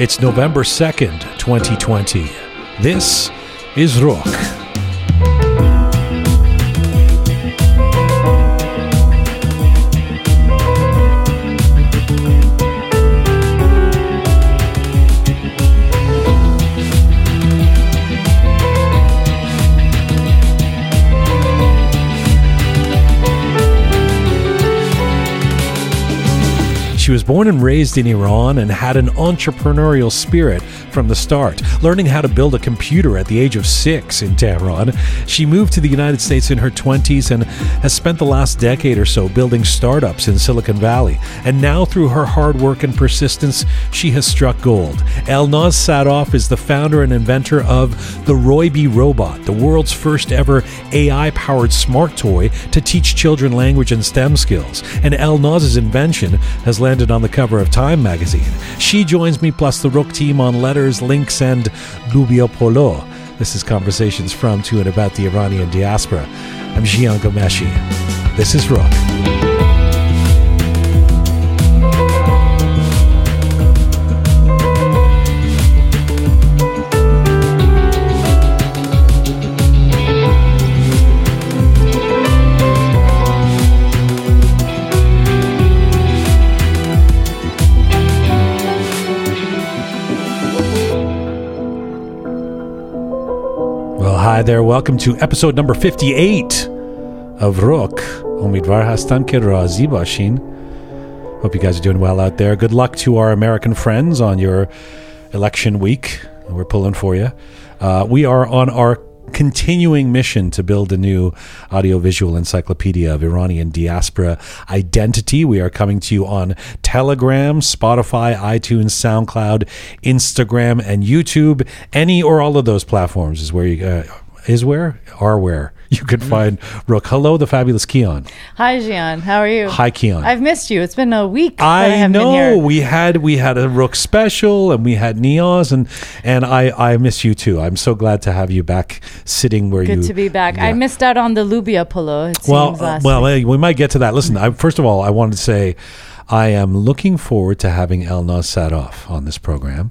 It's November 2nd, 2020. This is Rook. Was born and raised in Iran and had an entrepreneurial spirit from the start, learning how to build a computer at the age of six in Tehran. She moved to the United States in her 20s and has spent the last decade or so building startups in Silicon Valley. And now, through her hard work and persistence, she has struck gold. Elnaz Sarraf is the founder and inventor of the Roybi robot, the world's first ever AI powered smart toy to teach children language and STEM skills. And Elnaz's invention has landed on the cover of Time magazine. She joins me plus the Rook team on letters, links, and Lubia Polo. This is Conversations from, to, and about the Iranian diaspora. I'm Jian Ghomeshi. This is Rook. Hi there. Welcome to episode number 58 of Rook. Omidvar hastan ke razi bashin. Hope you guys are doing well out there. Good luck to our American friends on your election week. We're pulling for you. Uh, we are on our continuing mission to build a new audiovisual encyclopedia of Iranian diaspora identity. We are coming to you on Telegram, Spotify, iTunes, SoundCloud, Instagram, and YouTube. Any or all of those platforms is where you uh, is where are where you can find Rook. Hello, the fabulous Keon. Hi, Jian. How are you? Hi, Keon. I've missed you. It's been a week. I, I know we had we had a Rook special and we had Neos and and I I miss you too. I'm so glad to have you back sitting where you Good to be back. I missed out on the Lubia polo. It well, seems uh, well, week. we might get to that. Listen, I, first of all, I wanted to say I am looking forward to having Elnaz Sarraf on this program.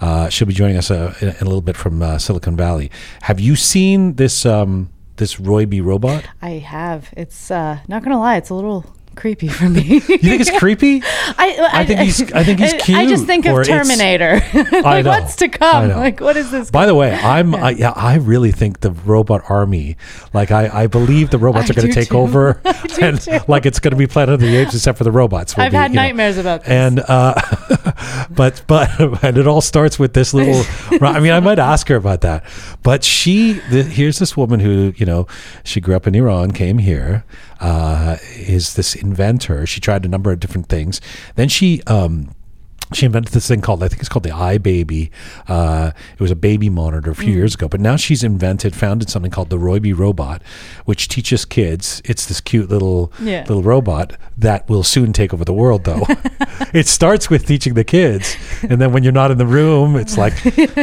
Uh, she'll be joining us uh, in, in a little bit from uh, Silicon Valley. Have you seen this um, this Roybi. robot? I have. It's uh, not gonna lie. It's a little creepy for me. You think it's creepy? I, I think he's- I think he's cute. I just think of Terminator. I like know. what's to I come? Like what is this? By the way, I'm I, yeah, I really think the robot army, like I, I believe the robots I are going to take too. over, I and too. like it's going to be Planet of the Apes, except for the robots. I've be, had you know, nightmares about this. and uh, but but and it all starts with this little. I mean, I might ask her about that. But she, the, here's this woman who you know she grew up in Iran, came here, uh, is this inventor. She tried a number of different things. Then she. Um, she invented this thing called I think it's called the iBaby. Uh, it was a baby monitor a Mm. few years ago, but now she's invented, founded something called the Roybi robot, which teaches kids. It's this cute little Yeah. little robot that will soon take over the world. Though it starts with teaching the kids, and then when you're not in the room, it's like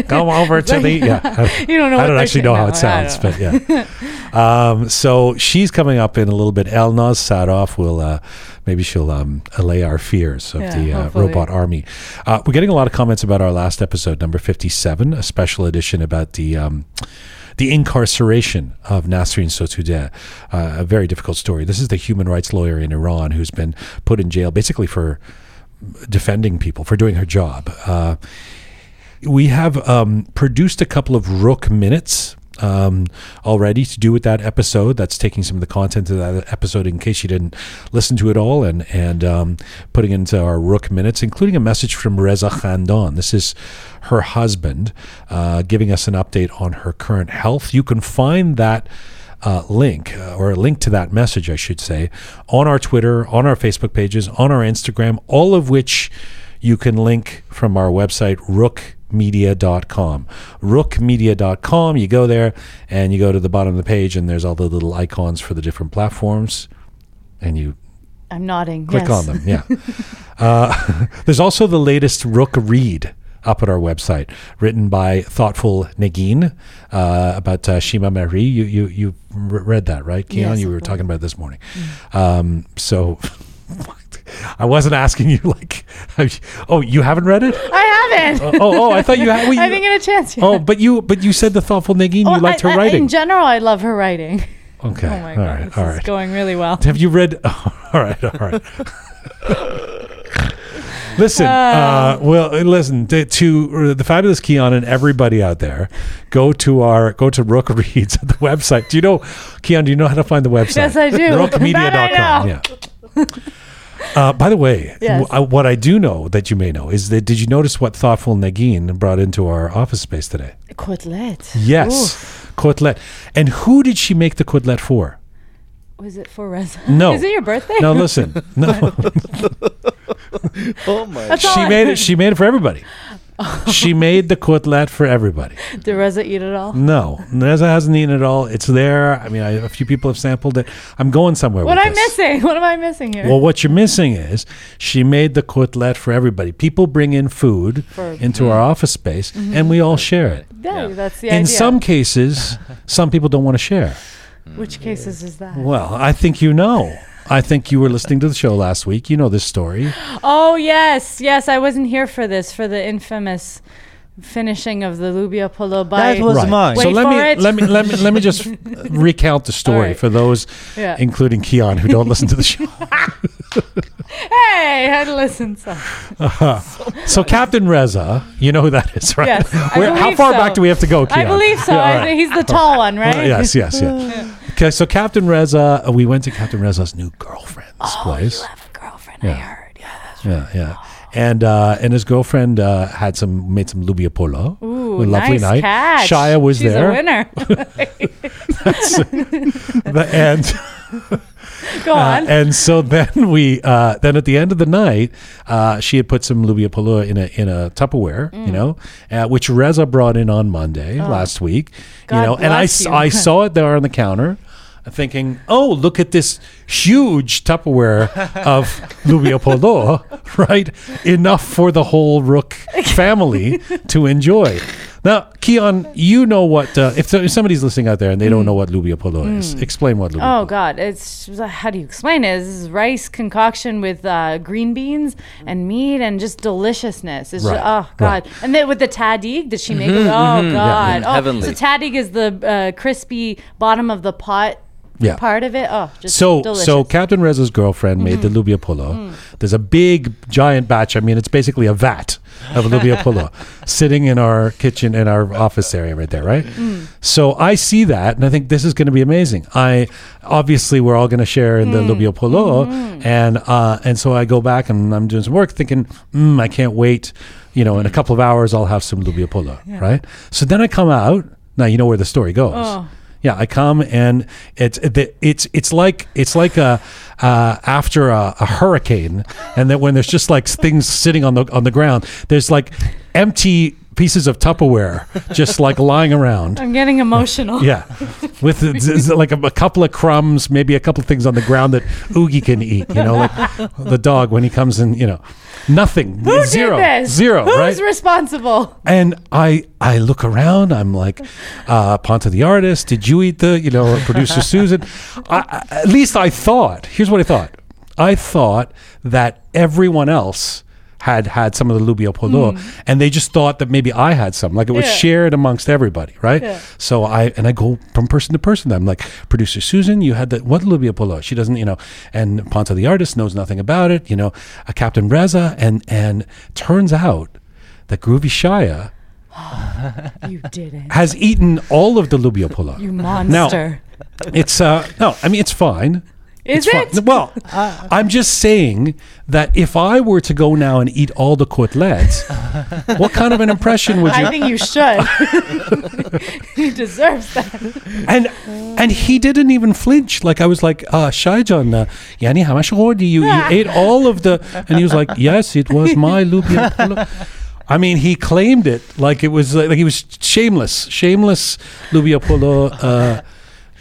come over to the yeah. You don't know I don't actually know how it I sounds, but yeah. um, so she's coming up in a little bit. Elnaz Sarraf will uh, maybe she'll um, allay our fears of Yeah, the uh, robot army. Uh, we're getting a lot of comments about our last episode, number fifty-seven, a special edition about the. Um, the incarceration of Nasrin Sotoudeh, uh, a very difficult story. This is the human rights lawyer in Iran who's been put in jail basically for defending people, for doing her job. Uh, we have um, produced a couple of Rook minutes um, already to do with that episode. That's taking some of the content of that episode in case you didn't listen to it all and, and um, putting into our Rook minutes, including a message from Reza Khandan. This is her husband uh, giving us an update on her current health. You can find that uh, link uh, or a link to that message, I should say, on our Twitter, on our Facebook pages, on our Instagram, all of which you can link from our website, rookmedia.com. Rookmedia.com. You go there and you go to the bottom of the page, and there's all the little icons for the different platforms, and you I'm nodding. click yes. on them. Yeah. uh, there's also the latest Rook read up at our website, written by thoughtful Nagin uh, about uh, Shima Marie. You you you read that right, Keon? Yes, you were talking about it this morning. Um, so. I wasn't asking you like. have you- oh, you haven't read it? I haven't. Oh, oh, oh I thought you had. Well, I you- didn't get a chance yet. oh, but you, but you said the thoughtful Nagin. Oh, you liked I- her I- writing. In general, I love her writing. okay. Oh my all god, right. this All is going really well. Have you read? all right. All right. listen, uh, uh well, uh, listen to, to uh, the fabulous Keon and everybody out there. Go to our go to Rook Reads at the website. Do you know, Keon? Do you know how to find the website? Yes, I do. Rookmedia.com. Yeah. Uh, by the way, Yes. w- uh, what I do know that you may know is that did you notice what thoughtful Nagin brought into our office space today? Côtelette. Yes, Oof. côtelette. And who did she make the côtelette for? Was it for Reza? No. Is it your birthday? No, listen. No, Oh my! That's she made it. She made it for everybody. she made the côtelette for everybody. Did Reza eat it all? No, Reza hasn't eaten it all. It's there. I mean, I, a few people have sampled it. I'm going somewhere. What with am I this. missing? What am I missing here? Well, what you're missing is she made the côtelette for everybody. People bring in food For- into our mm-hmm. office space, mm-hmm. and we all share it. yeah, Yeah. that's the In idea. some cases, some people don't want to share. Which cases is that? Well, I think you know. I think you were listening to the show last week. You know this story. Oh yes, yes. I wasn't here for this for the infamous finishing of the Lubia Polo by. That was mine. So let me let me let me let me just recount the story All right. for those, Yeah. including Keon, who don't listen to the show. hey, I had to listen. So uh-huh. So Captain Reza, you know who that is, right? Yes, I Where, how far so. back do we have to go, Keon? I believe so. Yeah, right. he's the tall one, right? Yes, yes, yeah. Okay, so Captain Reza, uh, we went to Captain Reza's new girlfriend's Oh, place. you have a girlfriend. Yeah. I heard. Yeah, that's Yeah, yeah. And uh, and his girlfriend uh, had some made some lubia polo. Ooh, lovely nice night. catch. Shia was She's there. a winner. The- and Go uh, on. and so then we uh, then at the end of the night, uh, she had put some lubia polo in a in a Tupperware, Mm. you know, uh, which Reza brought in on Monday last week. you Oh. God know, and I you. I saw it there on the counter. Thinking, oh, look at this huge Tupperware of lubia polo, right? Enough for the whole Rook family to enjoy. Now, Keon, you know what? Uh, if, if somebody's listening out there and they don't know what lubia polo is, explain what lubia Mm. Oh polo. God! It's how do you explain it? This rice concoction with uh, green beans and meat and just deliciousness. It's Right, just, oh right. God! And then with the tadig, did she make it? Oh God! Oh, Heavenly. so tadig is the uh, crispy bottom of the pot. Yeah. Part of it. Oh, just So, delicious. so Captain Reza's girlfriend made the mm-hmm. lubia polo. Mm. There's a big, giant batch. I mean, it's basically a vat of lubia polo sitting in our kitchen in our office area right there, right? Mm. So I see that and I think this is going to be amazing. I obviously we're all going to share in the mm. lubia polo, mm-hmm. and uh, and so I go back and I'm doing some work, thinking, mm, I can't wait. You know, in a couple of hours I'll have some lubia polo, right? So then I come out. Now you know where the story goes. Oh. Yeah, I come and it's it's it's like it's like a uh, after a, a hurricane, and then when there's just like things sitting on the on the ground, there's like empty pieces of Tupperware just like lying around. I'm getting emotional. Yeah, with the, z- z- like a, a couple of crumbs, maybe a couple of things on the ground that Oogie can eat. You know, like the dog when he comes in. You know, nothing, Who zero, did this? zero, Who's right? responsible? And I I look around. I'm like, uh, Ponta the artist. Did you eat the? You know, producer Susan. I, at least I thought. Here's what I thought. I thought that everyone else had had some of the lubia polo, and they just thought that maybe I had some. Like it was. Yeah. shared amongst everybody, right? Yeah. So I and I go from person to person. I'm like, producer Susan, you had the what lubia polo? She doesn't, you know. And Ponta the artist knows nothing about it. You know, a Captain Reza, and and turns out that Groovy Shia You didn't. has eaten all of the lubia polo. You monster. It's uh no, I mean it's fine. Is It's fine. it? Well, I'm just saying that if I were to go now and eat all the côtelettes, what kind of an impression would you? I think you should. he deserves that. and and he didn't even flinch. Like I was like, uh, Shaijan, uh, Yani Hamashori, you you ate all of the, and he was like, yes, it was my lubia polo. I mean, he claimed it like it was like, he was shameless, shameless lubia polo, uh,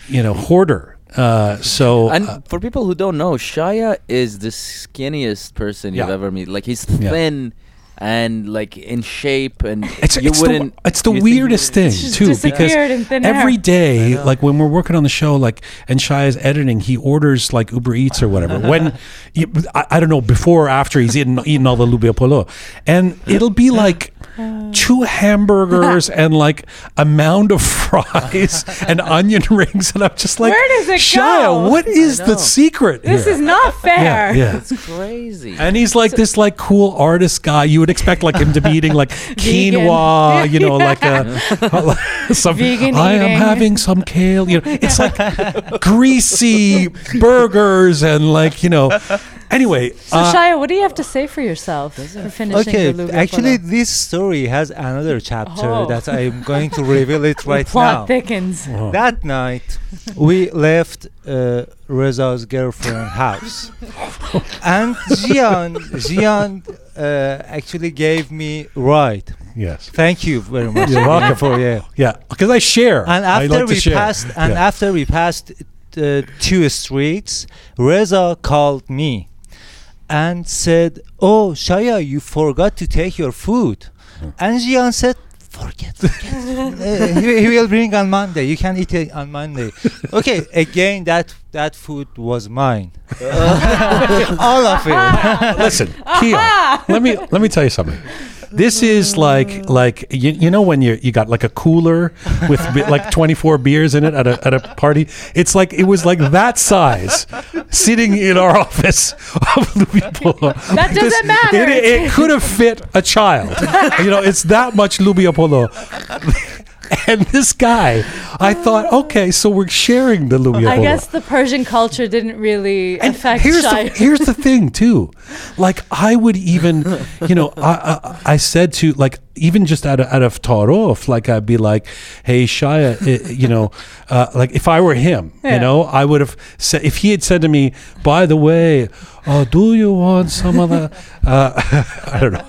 you know, hoarder. Uh, so And uh, for people who don't know, Shia is the skinniest person you've ever met. Like he's Yeah. thin and like in shape, and It's, you it's, the, wouldn't. it's the weirdest thing Just too because disappeared in thin air. every day like when we're working on the show like and Shai is editing he orders like Uber Eats or whatever when you, I, I don't know before or after he's eaten eaten all the lubia polo and it'll be like two hamburgers and like a mound of fries and onion rings and I'm just like Where does it Shia go? what is the know. secret This here? is not fair. yeah, yeah. It's crazy. And he's like this like cool artist guy. You would expect like him to be eating like quinoa, you know, like a some. Vegan I am eating. having some kale. You know, it's like greasy burgers and like you know. Anyway, So uh, Shia, what do you have to say for yourself for finishing Okay, the Lubia actually, Polo? this story has another chapter Oh. that I'm going to reveal it The right plot now. thickens. oh, That night, we left uh, Reza's girlfriend's house, and Jian, Jian uh, actually gave me ride. yes, Thank you very much. You're welcome. for yeah. yeah, because I share. And I after like to we share. passed, and Yeah. after we passed uh, two streets, Reza called me and said, "Oh, Shaya, you forgot to take your food." And Jian said, "Forget, forget. Uh, he, he will bring on Monday. You can eat it on Monday." okay, again, that that food was mine. All of it. Listen, Kia, let me let me tell you something. This is like like you, you know when you you got like a cooler with bi- like 24 beers in it at a at a party. It's like it was like that size sitting in our office of Lubia Polo. That doesn't matter. It, it could have fit a child. you know, it's that much Lubia Polo. And this guy, I thought, ah. okay, so we're sharing the Lubia I guess the Persian culture didn't really And affect here's the, here's the thing too. Like i would even you know i i, I said to like even just out of, out of tarof like i'd be like hey shia i- you know uh, like if i were him Yeah. you know i would have said if he had said to me by the way uh, do you want some of the uh, i don't know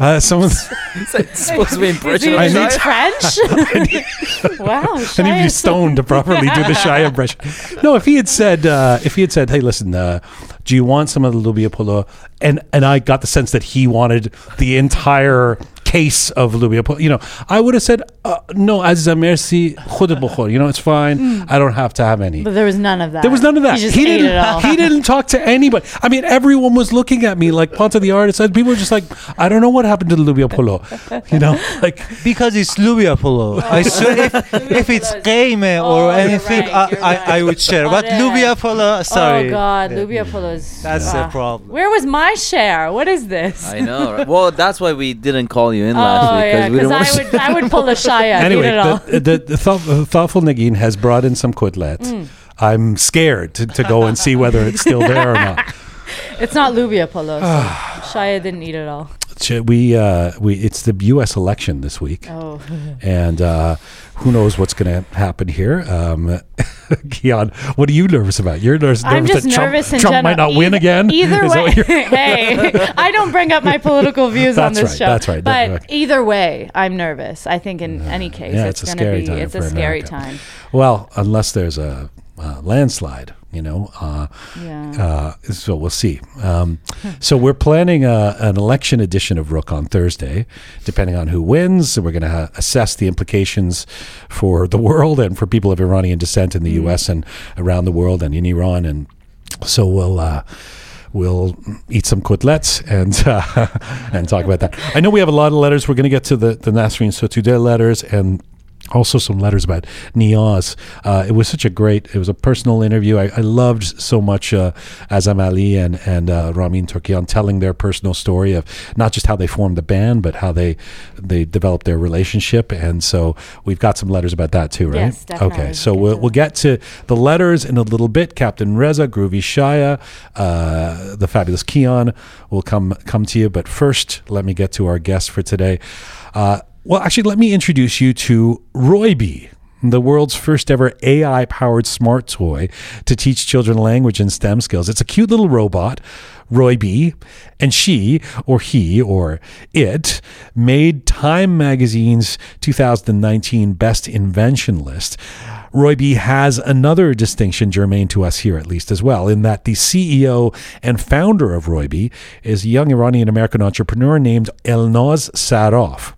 uh, some of the, it's supposed to be in Is I need- French? wow, I need to be stoned to properly do the Shia impression. No, if he had said, uh, if he had said, "Hey, listen, uh, do you want some of the Lubia Polo?" and and I got the sense that he wanted the entire case of Polo, you know, I would have said, uh, "No, Aziza, merci, khud bukhor. You know, it's fine. I don't have to have any." But there was none of that. There was none of that. He just he ate didn't. it all. He didn't talk to anybody. I mean, everyone was looking at me like Ponta the artist. And people were just like, "I don't know what happened to the Lubia Polo." You know, like Because it's Lubia Polo. I swear if, if it's Qeime Oh, or you're anything, right, I, you're I. I would share. But Oh, Lubia Polo, sorry. Oh God, Yeah. Lubia Polo's. That's ah. the problem. Where was my share? What is this? I know. Right? Well, that's why we didn't call you in oh last week yeah, we didn't because want I would I would pull a Anyway, eat it all. the, the, the thought, thoughtful Nagin has brought in some kotlets. Mm. I'm scared to, to go and see whether it's still there or not. It's not Lubia Polo. So Shia didn't eat it all. Ch- We, uh, we, it's the U.S. election this week, Oh, and uh, who knows what's going to happen here. Um, Kian, what are you nervous about? You're nervous, I'm nervous just that Trump, nervous in Trump might not win again. Either way, hey, I don't bring up my political views on this right, show. that's right, But right. either way, I'm nervous. I think in any case, Yeah, it's, it's a going to scary be time it's a for scary time. Well, unless there's a, uh landslide, you know. Uh, Yeah. Uh, so we'll see. Um, so we're planning a, an election edition of Rook on Thursday, depending on who wins. And we're going to ha- assess the implications for the world and for people of Iranian descent in the U.S. and around the world and in Iran. And so we'll. Uh, We'll eat some kotlets and uh, and talk about that. I know we have a lot of letters. We're going to get to the the Nasrin Sotoudeh letters and also some letters about Niyaz. Uh, it was such a great, it was a personal interview. I, I loved so much uh, Azam Ali and, and uh, Ramin Torkian telling their personal story of not just how they formed the band, but how they they developed their relationship. And so we've got some letters about that too, right? Yes, definitely. Okay, so We'll we'll, get to we'll get to the letters in a little bit. Captain Reza, Groovy Shaya, uh, the fabulous Keon will come come to you. But first, let me get to our guest for today. Uh, well, actually, let me introduce you to Roybi, the world's first ever AI powered smart toy to teach children language and STEM skills. It's a cute little robot, Roybi, and she, or he, or it, made Time Magazine's 2019 Best Invention list. Roybi has another distinction germane to us here, at least as well, in that the CEO and founder of Roybi is a young Iranian American entrepreneur named Elnaz Sarraf.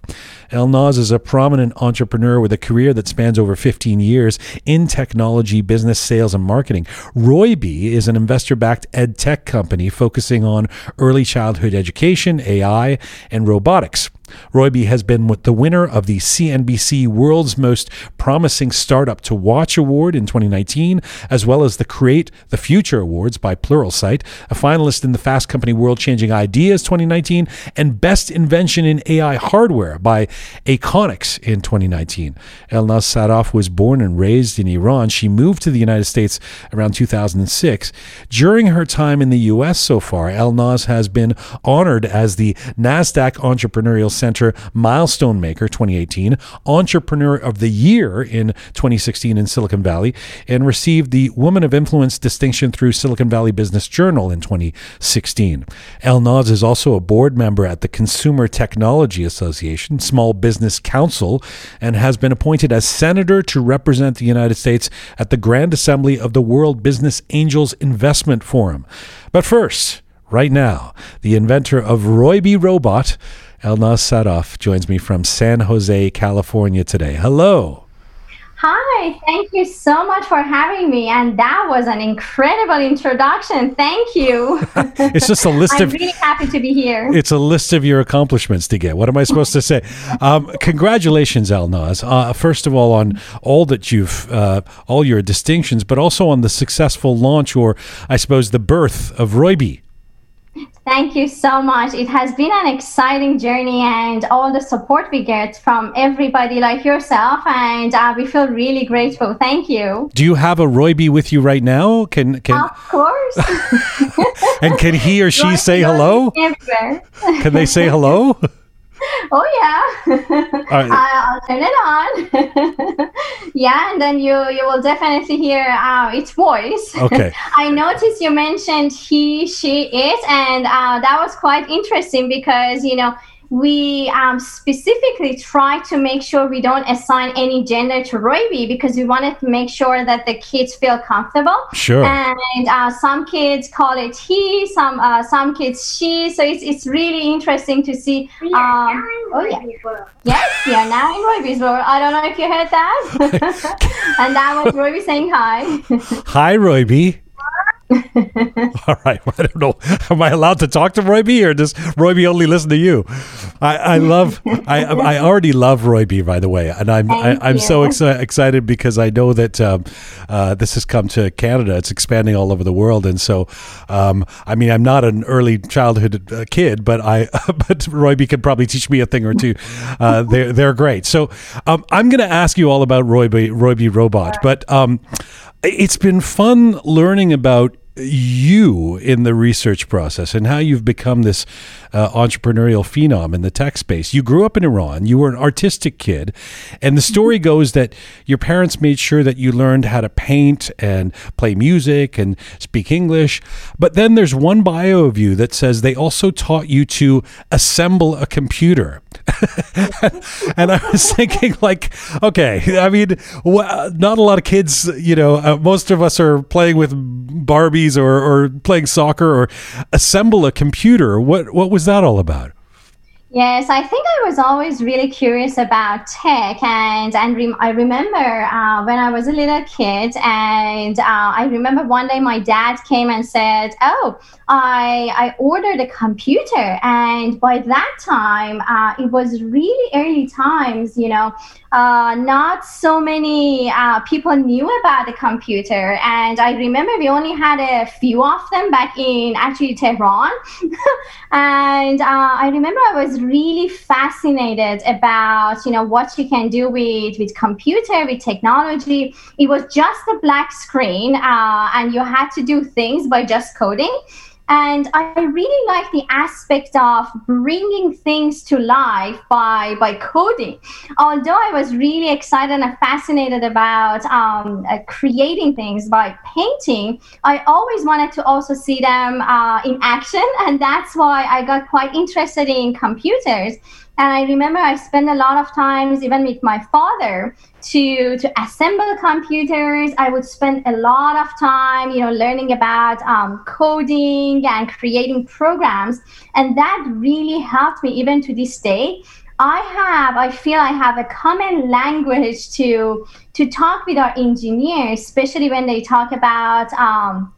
Elnaz is a prominent entrepreneur with a career that spans over 15 years in technology, business, sales, and marketing. Roybi is an investor backed ed tech company focusing on early childhood education, AI, and robotics. Roybi has been the winner of the CNBC World's Most Promising Startup to Watch Award in 2019, as well as the Create the Future Awards by Pluralsight, a finalist in the Fast Company World Changing Ideas 2019, and Best Invention in AI Hardware by Achonics in 2019. Elnaz Sarraf was born and raised in Iran. She moved to the United States around 2006. During her time in the U.S. so far, Elnaz has been honored as the NASDAQ Entrepreneurial Center Milestone Maker 2018, Entrepreneur of the Year in 2016 in Silicon Valley, and received the Woman of Influence distinction through Silicon Valley Business Journal in 2016. Elnaz is also a board member at the Consumer Technology Association, Small Business Council, and has been appointed as senator to represent the United States at the Grand Assembly of the World Business Angels Investment Forum. But first, right now, the inventor of Roybi Robot, Elnaz Sarraf joins me from San Jose, California today. Hello. Hi, thank you so much for having me. And that was an incredible introduction. Thank you. it's just a list I'm of. really happy to be here. It's a list of your accomplishments to get. What am I supposed to say? Um, congratulations, Elnaz. Uh, first of all, on all that you've, uh, all your distinctions, but also on the successful launch, or I suppose the birth of Roybi. Thank you so much. It has been an exciting journey and all the support we get from everybody like yourself, and uh, we feel really grateful. Thank you. Do you have a Roybi with you right now? Can can Of course. and can he or she Roy- say Roy hello? Everywhere. Can they say hello? Oh yeah. right. I'll turn it on. yeah, and then you you will definitely hear uh, its voice. Okay. I noticed you mentioned he, she, it, and uh, that was quite interesting because you know we um, specifically try to make sure we don't assign any gender to Roybi because we wanted to make sure that the kids feel comfortable. Sure. And uh, some kids call it he, some uh, some kids she. So it's, it's really interesting to see. Um, oh yeah. Yes, we are now in Roybi's world. I don't know if you heard that. and that was Roybi saying hi. Hi, Roybi. All right. I don't know. Am I allowed to talk to Roybi or does Roybi only listen to you? I, I love. I I already love Roybi, by the way, and I'm I, I'm so exci- excited because I know that um, uh, this has come to Canada. It's expanding all over the world, and so um, I mean, I'm not an early childhood uh, kid, but I but Roybi could probably teach me a thing or two. Uh, they're they're great. So um, I'm going to ask you all about Roybi, Roy B Robot, but um, it's been fun learning about you in the research process and how you've become this uh, entrepreneurial phenom in the tech space. You grew up in Iran, you were an artistic kid, and the story goes that your parents made sure that you learned how to paint and play music and speak English. But then there's one bio of you that says they also taught you to assemble a computer. and I was thinking, like, okay, I mean, not a lot of kids, you know, uh, most of us are playing with Barbies or, or playing soccer or assemble a computer. What what was that all about? Yes, I think I was always really curious about tech, and and I remember uh, when I was a little kid, and uh, I remember one day my dad came and said, "Oh, I I ordered a computer," and by that time, uh, it was really early times, you know. Uh, not so many uh, people knew about the computer, and I remember we only had a few of them back in actually Tehran. and uh, I remember I was really fascinated about you know what you can do with with computer with technology. It was just a black screen, uh, and you had to do things by just coding. And I really like the aspect of bringing things to life by by coding. Although I was really excited and fascinated about um, uh, creating things by painting, I always wanted to also see them uh, in action, and that's why I got quite interested in computers. And I remember I spent a lot of times, even with my father, to to assemble computers. I would spend a lot of time, you know, learning about um, coding and creating programs, and that really helped me even to this day. I have, I feel I have a common language to to talk with our engineers, especially when they talk about. Um,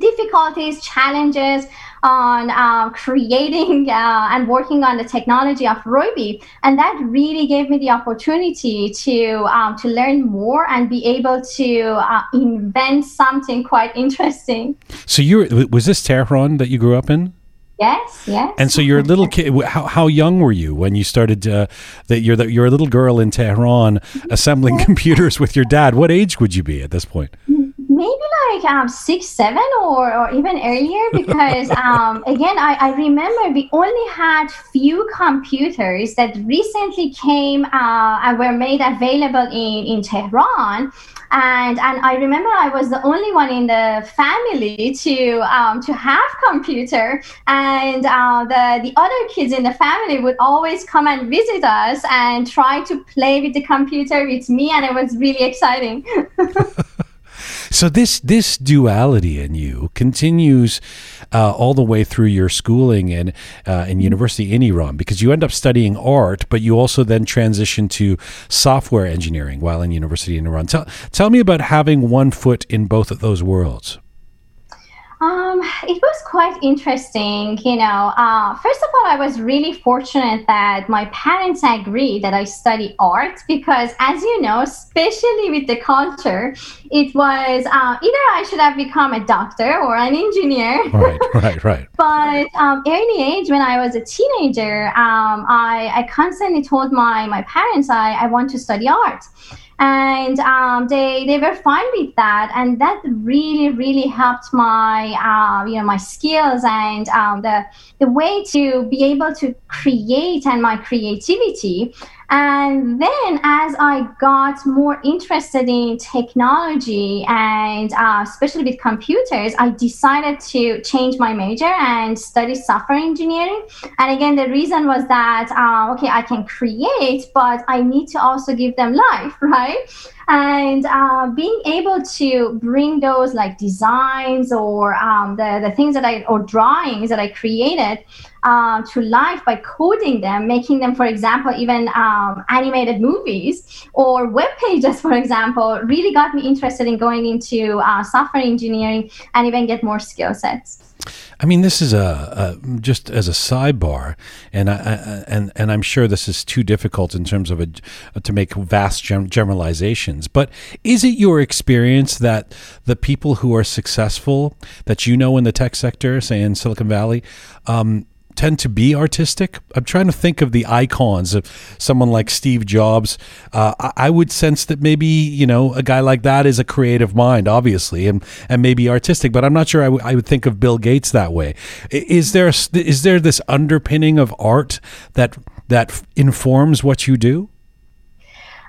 difficulties, challenges on uh, creating uh, and working on the technology of Roybi, and that really gave me the opportunity to um, to learn more and be able to uh, invent something quite interesting. So you were, was this Tehran that you grew up in? Yes, yes. And so you're a little kid. How, how young were you when you started? Uh, that you're the, you're a little girl in Tehran assembling computers with your dad. What age would you be at this point? Maybe like um, six, seven, or, or even earlier. Because um, again, I, I remember we only had few computers that recently came uh, and were made available in in Tehran. And, and I remember I was the only one in the family to um, to have computer, and uh, the the other kids in the family would always come and visit us and try to play with the computer with me, and it was really exciting. So this this duality in you continues uh, all the way through your schooling and uh, in university in Iran because you end up studying art, but you also then transition to software engineering while in university in Iran. Tell tell me about having one foot in both of those worlds. Um, it was quite interesting. You know, uh, first of all, I was really fortunate that my parents agreed that I study art because, as you know, especially with the culture, it was uh, either I should have become a doctor or an engineer. Right, right, right. but um, early age, when I was a teenager, um, I, I constantly told my, my parents I, I want to study art and um, they they were fine with that. And that really really helped my uh, you know my skills and um, the the way to be able to create and my creativity and then as I got more interested in technology and uh, especially with computers, I decided to change my major and study software engineering. And again, the reason was that, uh, okay, I can create, but I need to also give them life, right? and uh, being able to bring those like designs or um, the, the things that I or drawings that I created uh, to life by coding them, making them, for example, even um, animated movies or web pages, for example, really got me interested in going into uh, software engineering and even get more skill sets. I mean, this is a, a just as a sidebar, and I, I, and and I'm sure this is too difficult in terms of a to make vast generalizations. But is it your experience that the people who are successful that you know in the tech sector, say in Silicon Valley, um, tend to be artistic. I'm trying to think of the icons of someone like Steve Jobs. Uh, I, would sense that maybe you know a guy like that is a creative mind, obviously, and and maybe artistic. But I'm not sure I, w- I would think of Bill Gates that way. Is there is there this underpinning of art that that informs what you do?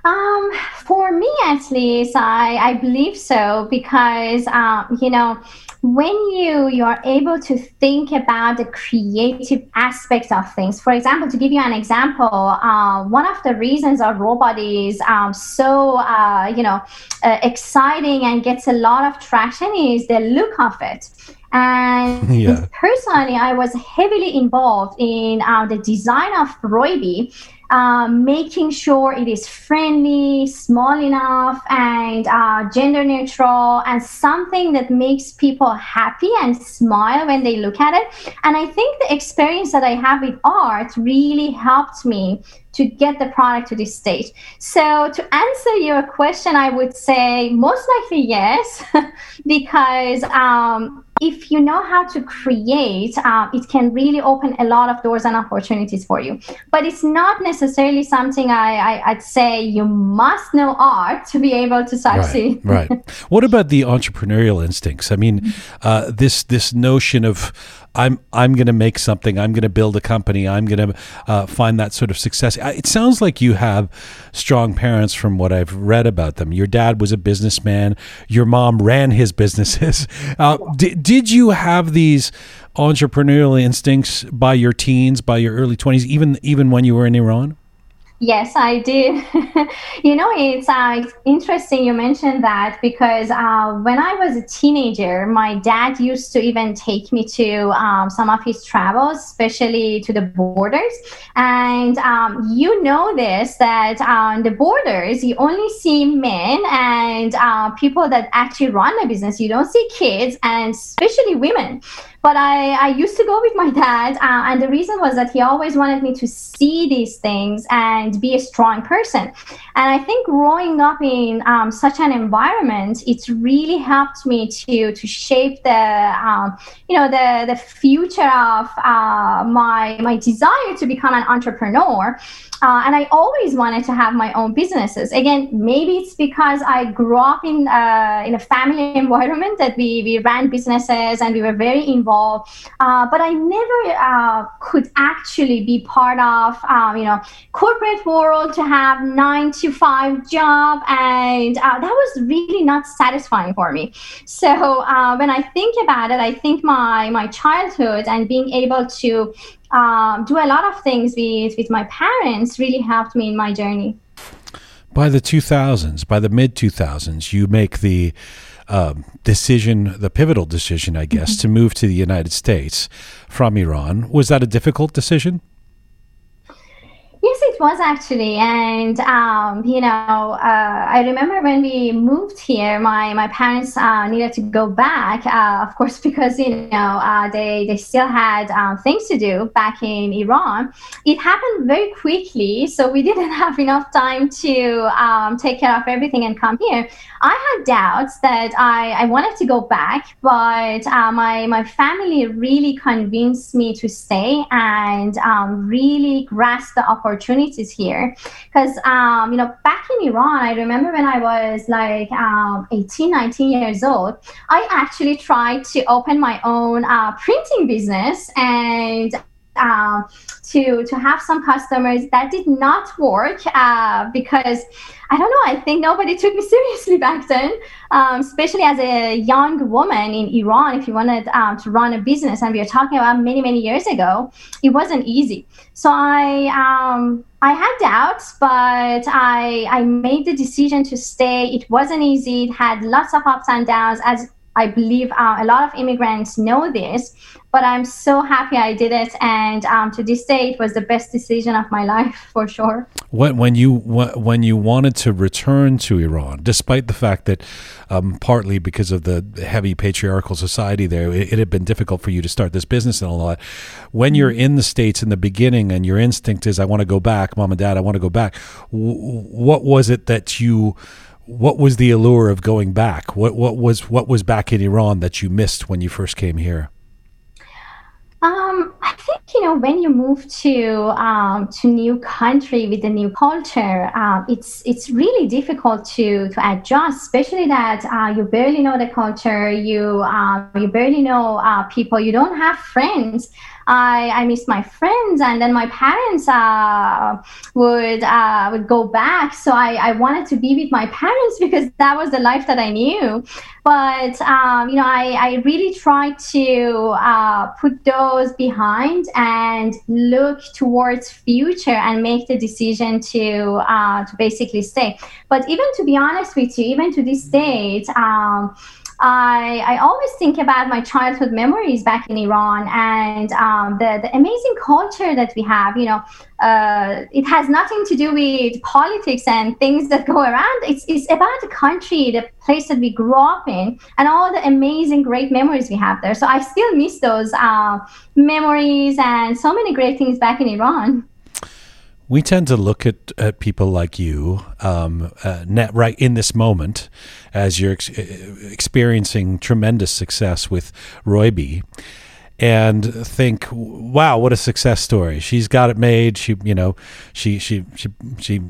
Um, for me, at least, I, I believe so because, um, you know, when you you're able to think about the creative aspects of things for example to give you an example uh, one of the reasons our robot is um, so uh, you know uh, exciting and gets a lot of traction is the look of it and yeah. personally i was heavily involved in uh, the design of Roybi um, making sure it is friendly, small enough, and uh, gender neutral, and something that makes people happy and smile when they look at it. And I think the experience that I have with art really helped me to get the product to this stage. So, to answer your question, I would say most likely yes, because um, if you know how to create, uh, it can really open a lot of doors and opportunities for you. But it's not necessarily something I, I, would say you must know art to be able to succeed. Right. right. what about the entrepreneurial instincts? I mean, uh, this this notion of I'm I'm going to make something. I'm going to build a company. I'm going to uh, find that sort of success. It sounds like you have strong parents from what I've read about them. Your dad was a businessman. Your mom ran his businesses. Uh, did, did you have these entrepreneurial instincts by your teens, by your early twenties, even even when you were in Iran? Yes, I did. you know, it's, uh, interesting you mentioned that because uh, when I was a teenager, my dad used to even take me to um, some of his travels, especially to the borders. And um, you know this that on the borders, you only see men and uh, people that actually run a business. You don't see kids and especially women. But I, I used to go with my dad, uh, and the reason was that he always wanted me to see these things and be a strong person. And I think growing up in um, such an environment, it's really helped me to to shape the um, you know the the future of uh, my my desire to become an entrepreneur. Uh, and I always wanted to have my own businesses. Again, maybe it's because I grew up in uh, in a family environment that we we ran businesses and we were very involved. Uh, but I never uh, could actually be part of um, you know corporate world to have nine to five job, and uh, that was really not satisfying for me. So uh, when I think about it, I think my my childhood and being able to um, do a lot of things with, with my parents really helped me in my journey. By the 2000s, by the mid 2000s, you make the um, decision, the pivotal decision, I guess, to move to the United States from Iran. Was that a difficult decision? Was actually, and um, you know, uh, I remember when we moved here, my my parents uh, needed to go back, uh, of course, because you know uh, they they still had um, things to do back in Iran. It happened very quickly, so we didn't have enough time to um, take care of everything and come here. I had doubts that I, I wanted to go back, but uh, my my family really convinced me to stay and um, really grasp the opportunity opportunities here because um, you know back in iran i remember when i was like um, 18 19 years old i actually tried to open my own uh, printing business and uh, to to have some customers that did not work uh, because I don't know. I think nobody took me seriously back then, um, especially as a young woman in Iran. If you wanted um, to run a business, and we are talking about many many years ago, it wasn't easy. So I um, I had doubts, but I I made the decision to stay. It wasn't easy. It had lots of ups and downs, as I believe uh, a lot of immigrants know this but I'm so happy I did it, and um, to this day, it was the best decision of my life for sure. When when you when you wanted to return to Iran, despite the fact that um, partly because of the heavy patriarchal society there, it, it, had been difficult for you to start this business and a lot. When you're in the states in the beginning, and your instinct is, "I want to go back, mom and dad, I want to go back." W- what was it that you what was the allure of going back? What what was what was back in Iran that you missed when you first came here? Um, I think you know when you move to um, to new country with a new culture, uh, it's it's really difficult to to adjust, especially that uh, you barely know the culture, you uh, you barely know uh, people, you don't have friends. I, I miss my friends, and then my parents uh, would uh, would go back. So I, I wanted to be with my parents because that was the life that I knew. But um, you know, I, I really tried to uh, put those behind and look towards future and make the decision to uh, to basically stay. But even to be honest with you, even to this date. Um, I, I always think about my childhood memories back in Iran and um, the, the amazing culture that we have. You know, uh, it has nothing to do with politics and things that go around. It's, it's about the country, the place that we grew up in, and all the amazing, great memories we have there. So I still miss those uh, memories and so many great things back in Iran we tend to look at, at people like you um, uh, net right in this moment as you're ex- experiencing tremendous success with Roybi and think, wow, what a success story. She's got it made. She, you know, she, she, she, she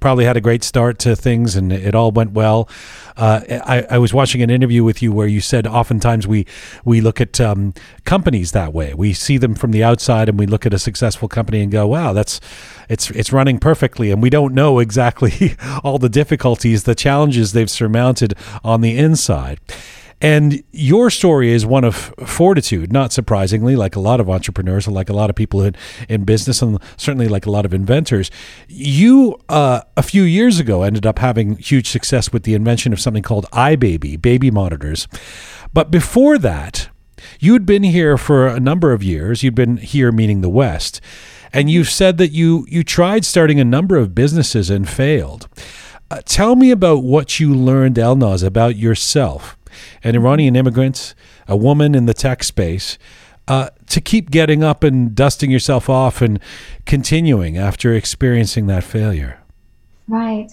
probably had a great start to things and it all went well. Uh, I, I was watching an interview with you where you said oftentimes we, we look at um, companies that way. We see them from the outside and we look at a successful company and go, wow, that's, it's, it's running perfectly. And we don't know exactly all the difficulties, the challenges they've surmounted on the inside. And your story is one of fortitude, not surprisingly, like a lot of entrepreneurs and like a lot of people in, in business, and certainly like a lot of inventors. You, uh, a few years ago, ended up having huge success with the invention of something called iBaby, baby monitors. But before that, you'd been here for a number of years. You'd been here, meaning the West. And you've said that you, you tried starting a number of businesses and failed. Uh, tell me about what you learned, Elnaz, about yourself an Iranian immigrant, a woman in the tech space, uh, to keep getting up and dusting yourself off and continuing after experiencing that failure? Right.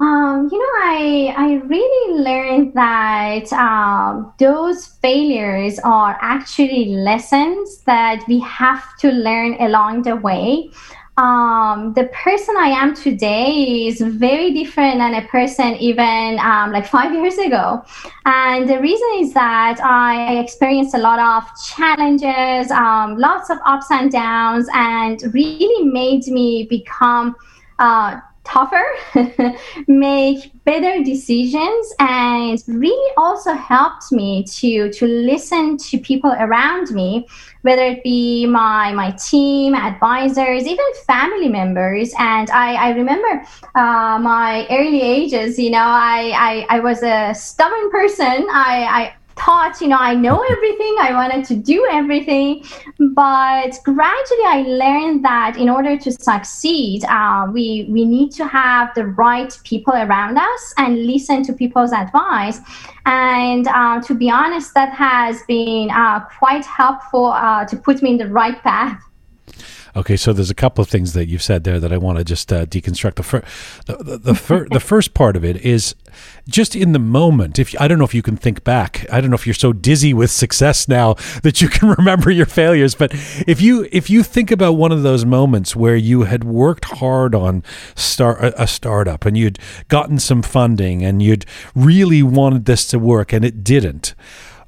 Um, you know, I I really learned that um, those failures are actually lessons that we have to learn along the way um, the person I am today is very different than a person even um, like five years ago. And the reason is that I experienced a lot of challenges, um, lots of ups and downs, and really made me become. Uh, tougher, make better decisions, and really also helped me to to listen to people around me, whether it be my my team, advisors, even family members. And I, I remember uh, my early ages. You know, I, I I was a stubborn person. I I thought, you know, I know everything, I wanted to do everything. But gradually, I learned that in order to succeed, uh, we, we need to have the right people around us and listen to people's advice. And uh, to be honest, that has been uh, quite helpful uh, to put me in the right path. Okay, so there's a couple of things that you've said there that I want to just uh, deconstruct. The, fir- the, the, the, fir- the first part of it is just in the moment. If I don't know if you can think back, I don't know if you're so dizzy with success now that you can remember your failures. But if you if you think about one of those moments where you had worked hard on start a, a startup and you'd gotten some funding and you'd really wanted this to work and it didn't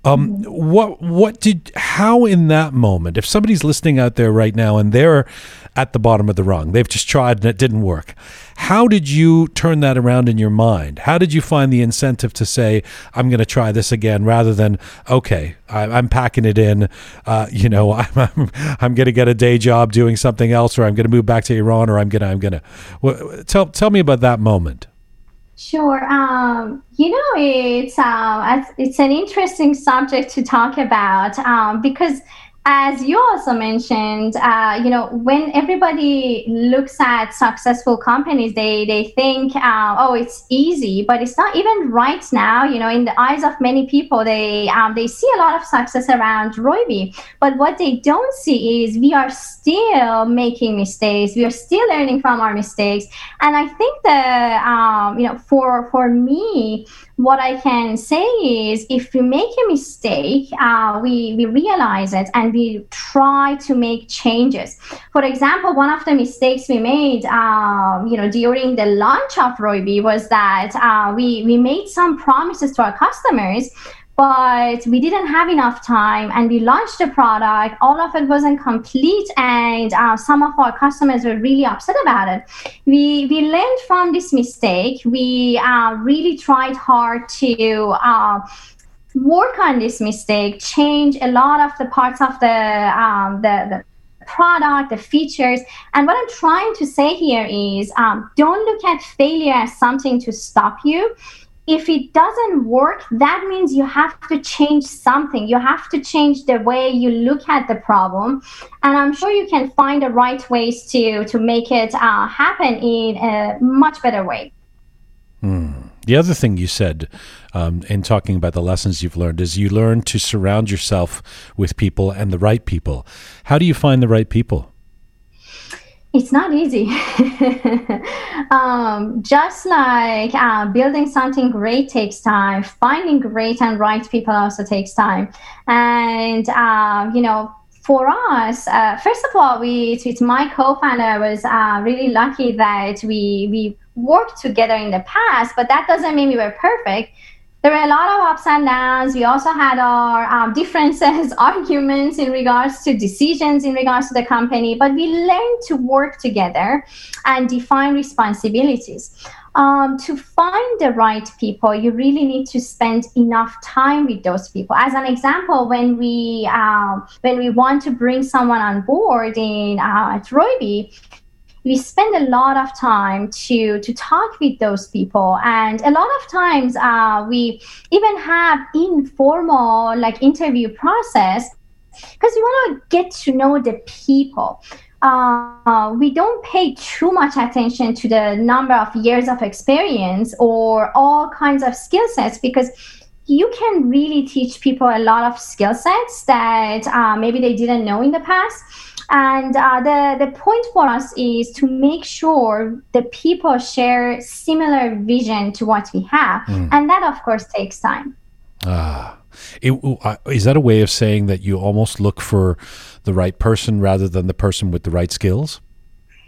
um, what what did how in that moment, if somebody's listening out there right now and they're at the bottom of the rung, they've just tried and it didn't work. How did you turn that around in your mind? How did you find the incentive to say, "I'm going to try this again," rather than, "Okay, I, am packing it in. Uh, you know, I'm I'm, I'm going to get a day job doing something else, or I'm going to move back to Iran, or I'm going to I'm going to." Well, tell tell me about that moment. Sure. Um, you know, it's um, it's an interesting subject to talk about um, because as you also mentioned, uh, you know, when everybody looks at successful companies, they they think, uh, oh, it's easy, but it's not even right now. You know, in the eyes of many people, they um, they see a lot of success around Roybi, but what they don't see is we are still making mistakes. We are still learning from our mistakes, and I think that um, you know, for for me, what I can say is if we make a mistake, uh, we, we realize it and we try to make changes. For example, one of the mistakes we made, um, you know, during the launch of Roybi was that uh, we, we made some promises to our customers but we didn't have enough time and we launched the product. All of it wasn't complete and uh, some of our customers were really upset about it. We we learned from this mistake. We uh, really tried hard to uh, work on this mistake change a lot of the parts of the um, the, the product, the features. And what I'm trying to say here is um, don't look at failure as something to stop you if it doesn't work, that means you have to change something. You have to change the way you look at the problem. And I'm sure you can find the right ways to, to make it uh, happen in a much better way. Hmm. The other thing you said um, in talking about the lessons you've learned is you learn to surround yourself with people and the right people. How do you find the right people? It's not easy. um, just like uh, building something great takes time, finding great and right people also takes time. And, um, you know, for us, uh, first of all, we, with my co-founder, was uh, really lucky that we, we worked together in the past, but that doesn't mean we were perfect there were a lot of ups and downs. We also had our um, differences, arguments in regards to decisions in regards to the company, but we learned to work together and define responsibilities. um, to find the right people, you really need to spend enough time with those people. As an example, when we um, when we want to bring someone on board in uh, at Roybi, we spend a lot of time to to talk with those people. And a lot of times uh, we even have informal like interview process because we want to get to know the people. Uh, we don't pay too much attention to the number of years of experience or all kinds of skill sets because you can really teach people a lot of skill sets that uh, maybe they didn't know in the past and uh, the, the point for us is to make sure the people share similar vision to what we have. Mm. And that, of course, takes time. Ah. It, uh, is that a way of saying that you almost look for the right person rather than the person with the right skills?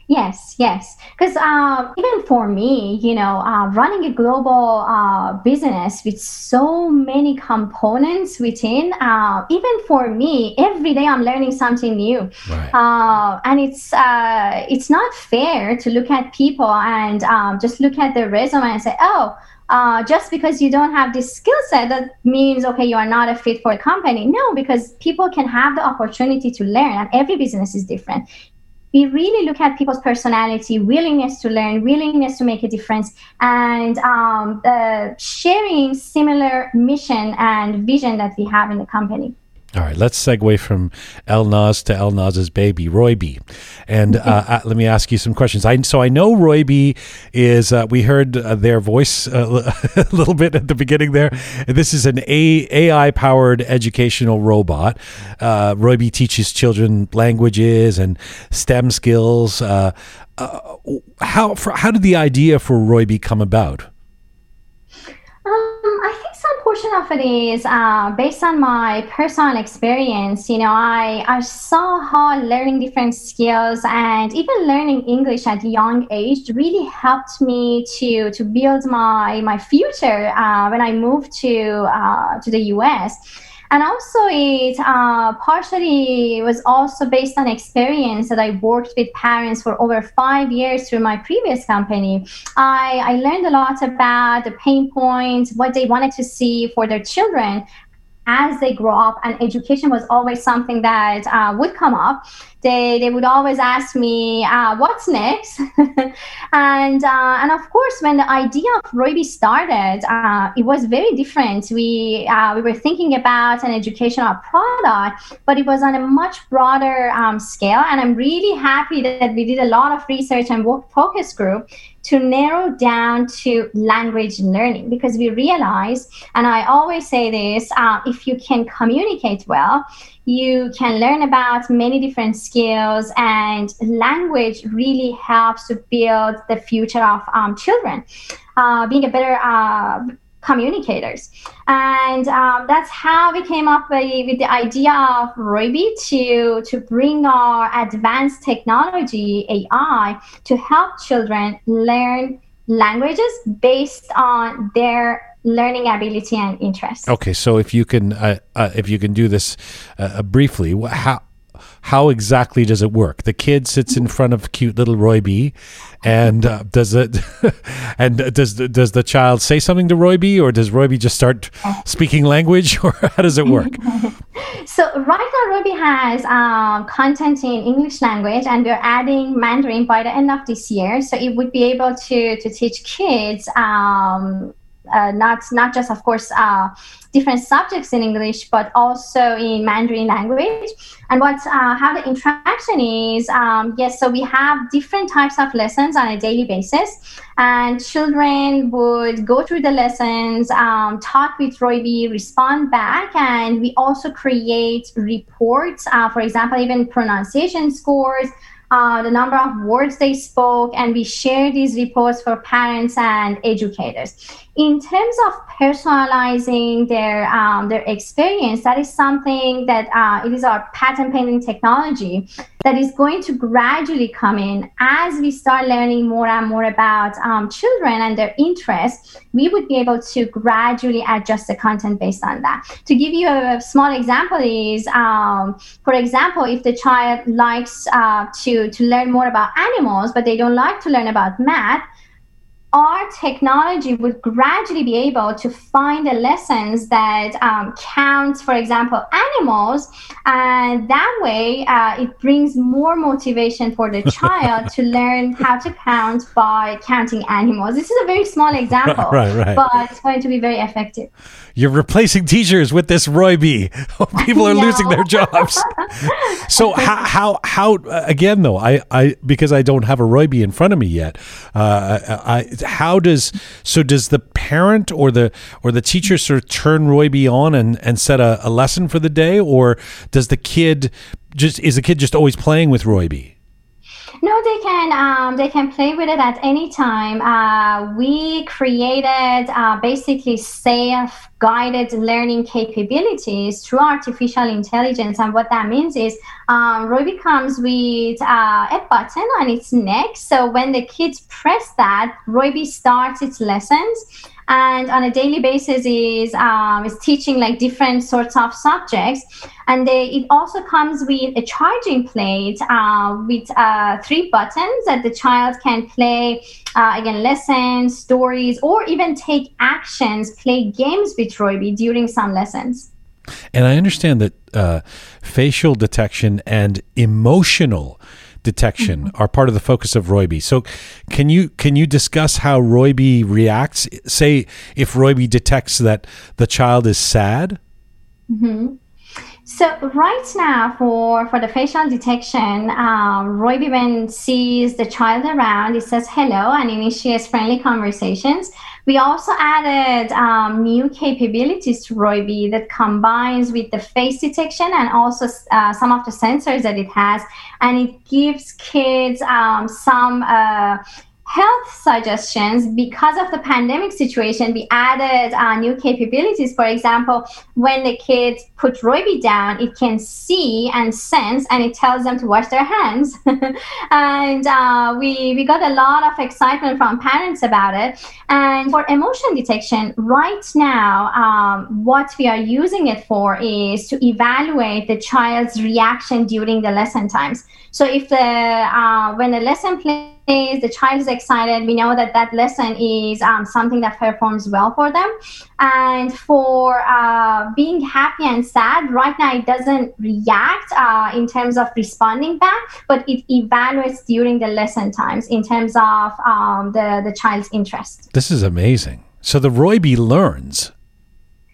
Yes, yes. Because um, even for me, you know, uh, running a global uh, business with so many components within, uh, even for me, every day I'm learning something new. Right. Uh, and it's uh, it's not fair to look at people and um, just look at their resume and say, oh. Uh, just because you don't have this skill set, that means okay, you are not a fit for a company. No, because people can have the opportunity to learn, and every business is different we really look at people's personality, willingness to learn, willingness to make a difference, and um, uh, sharing similar mission and vision that we have in the company. All right, let's segue from Elnaz to Elnaz's baby, Roybi. And uh, uh, let me ask you some questions. I, so I know Roybi is, uh, we heard uh, their voice uh, a little bit at the beginning there. This is an AI powered educational robot. Uh, Roybi teaches children languages and STEM skills. Uh, how, for, how did the idea for Roybi come about? Um, I think some portion of it is uh, based on my personal experience. You know, I, I saw how learning different skills and even learning English at a young age really helped me to to build my my future uh, when I moved to uh, to the US and also it uh, partially was also based on experience that i worked with parents for over five years through my previous company. I, I learned a lot about the pain points what they wanted to see for their children as they grow up and education was always something that uh, would come up. They, they would always ask me uh, what's next? And uh, and of course when the idea of Roybi started uh, it was very different. We uh, we were thinking about an educational product but it was on a much broader um, scale and i'm really happy that we did a lot of research and work focus group to narrow down to language learning because we realize, and I always say this uh, if you can communicate well, you can learn about many different skills, and language really helps to build the future of um, children. Uh, being a better uh, communicators. And um, that's how we came up with, the idea of Roybi to, to bring our advanced technology, AI, to help children learn languages based on their learning ability and interest. Okay, so if you can, uh, uh, if you can do this uh, briefly, how how exactly does it work? The kid sits in front of cute little Roybi, and uh, does it? and does does the child say something to Roybi, or does Roybi just start speaking language, or how does it work? so right now, Roybi has um, content in English language, and we're adding Mandarin by the end of this year. So it would be able to to teach kids. Um, uh, not not just of course uh, different subjects in English, but also in Mandarin language. And what uh, how the interaction is? Um, yes, so we have different types of lessons on a daily basis, and children would go through the lessons, um, talk with Roybi, respond back, and we also create reports. Uh, for example, even pronunciation scores uh, the number of words they spoke, and we share these reports for parents and educators. In terms of personalizing their um, their experience, that is something that uh, it is our patent pending technology that is going to gradually come in as we start learning more and more about um, children and their interests. We would be able to gradually adjust the content based on that. To give you a small example, is um, for example, if the child likes uh, to to learn more about animals, but they don't like to learn about math our technology would gradually be able to find the lessons that um, count, for example, animals, and that way uh, it brings more motivation for the child to learn how to count by counting animals. This is a very small example, Right, right. but it's going to be very effective. You're replacing teachers with this Roybi. People are No. losing their jobs. so how how how uh, again though I I because I don't have a Roybi in front of me yet. Uh, I how does so does the parent or the or the teacher sort of turn Roybi on and and set a, a lesson for the day or does the kid just is the kid just always playing with Roybi? No, they can um, they can play with it at any time. Uh, we created uh, basically safe guided learning capabilities through artificial intelligence, and what that means is um, Roybi comes with uh, a button on its neck. So when the kids press that, Roybi starts its lessons. And on a daily basis, is um, is teaching like different sorts of subjects, and they, it also comes with a charging plate uh, with uh, three buttons that the child can play uh, again lessons, stories, or even take actions, play games with Roybi during some lessons. And I understand that uh, facial detection and emotional detection are part of the focus of Roybi. So, can you can you discuss how Roybi reacts? Say if Royby detects that the child is sad. Mm-hmm. So right now, for for the facial detection, uh, Roy when sees the child around, it says hello and initiates friendly conversations. We also added um, new capabilities to Roy that combines with the face detection and also uh, some of the sensors that it has, and it gives kids um, some. Uh, health suggestions because of the pandemic situation we added uh, new capabilities. For example when the kids put Roybi down it can see and sense and it tells them to wash their hands. And uh, we we got a lot of excitement from parents about it. And for emotion detection right now um, what we are using it for is to evaluate the child's reaction during the lesson times. So if the uh, when the lesson plays the child is excited we know that that lesson is um, something that performs well for them and for uh, being happy and sad right now it doesn't react uh, in terms of responding back but it evaluates during the lesson times in terms of um, the, the child's interest This is amazing. So the Roybi learns.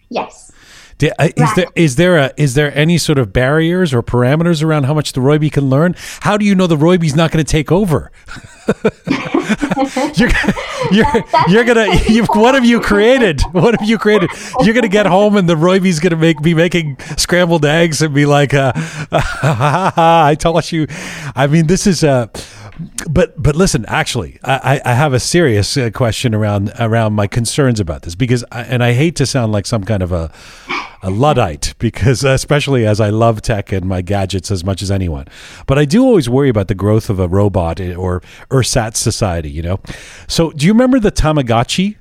yes Is there is there a is there any sort of barriers or parameters around how much the Roybi can learn? How do you know the Roybi's not going to take over? you're you're, you're gonna you what have you created? What have you created? You're gonna get home and the Roybi's gonna make be making scrambled eggs and be like, uh, I told you. I mean, this is uh but but listen, actually, I, I have a serious uh, question around around my concerns about this because, I, and I hate to sound like some kind of a a luddite because, especially as I love tech and my gadgets as much as anyone, but I do always worry about the growth of a robot eh, or ersatz society. You know, so do you remember the Tamagotchi?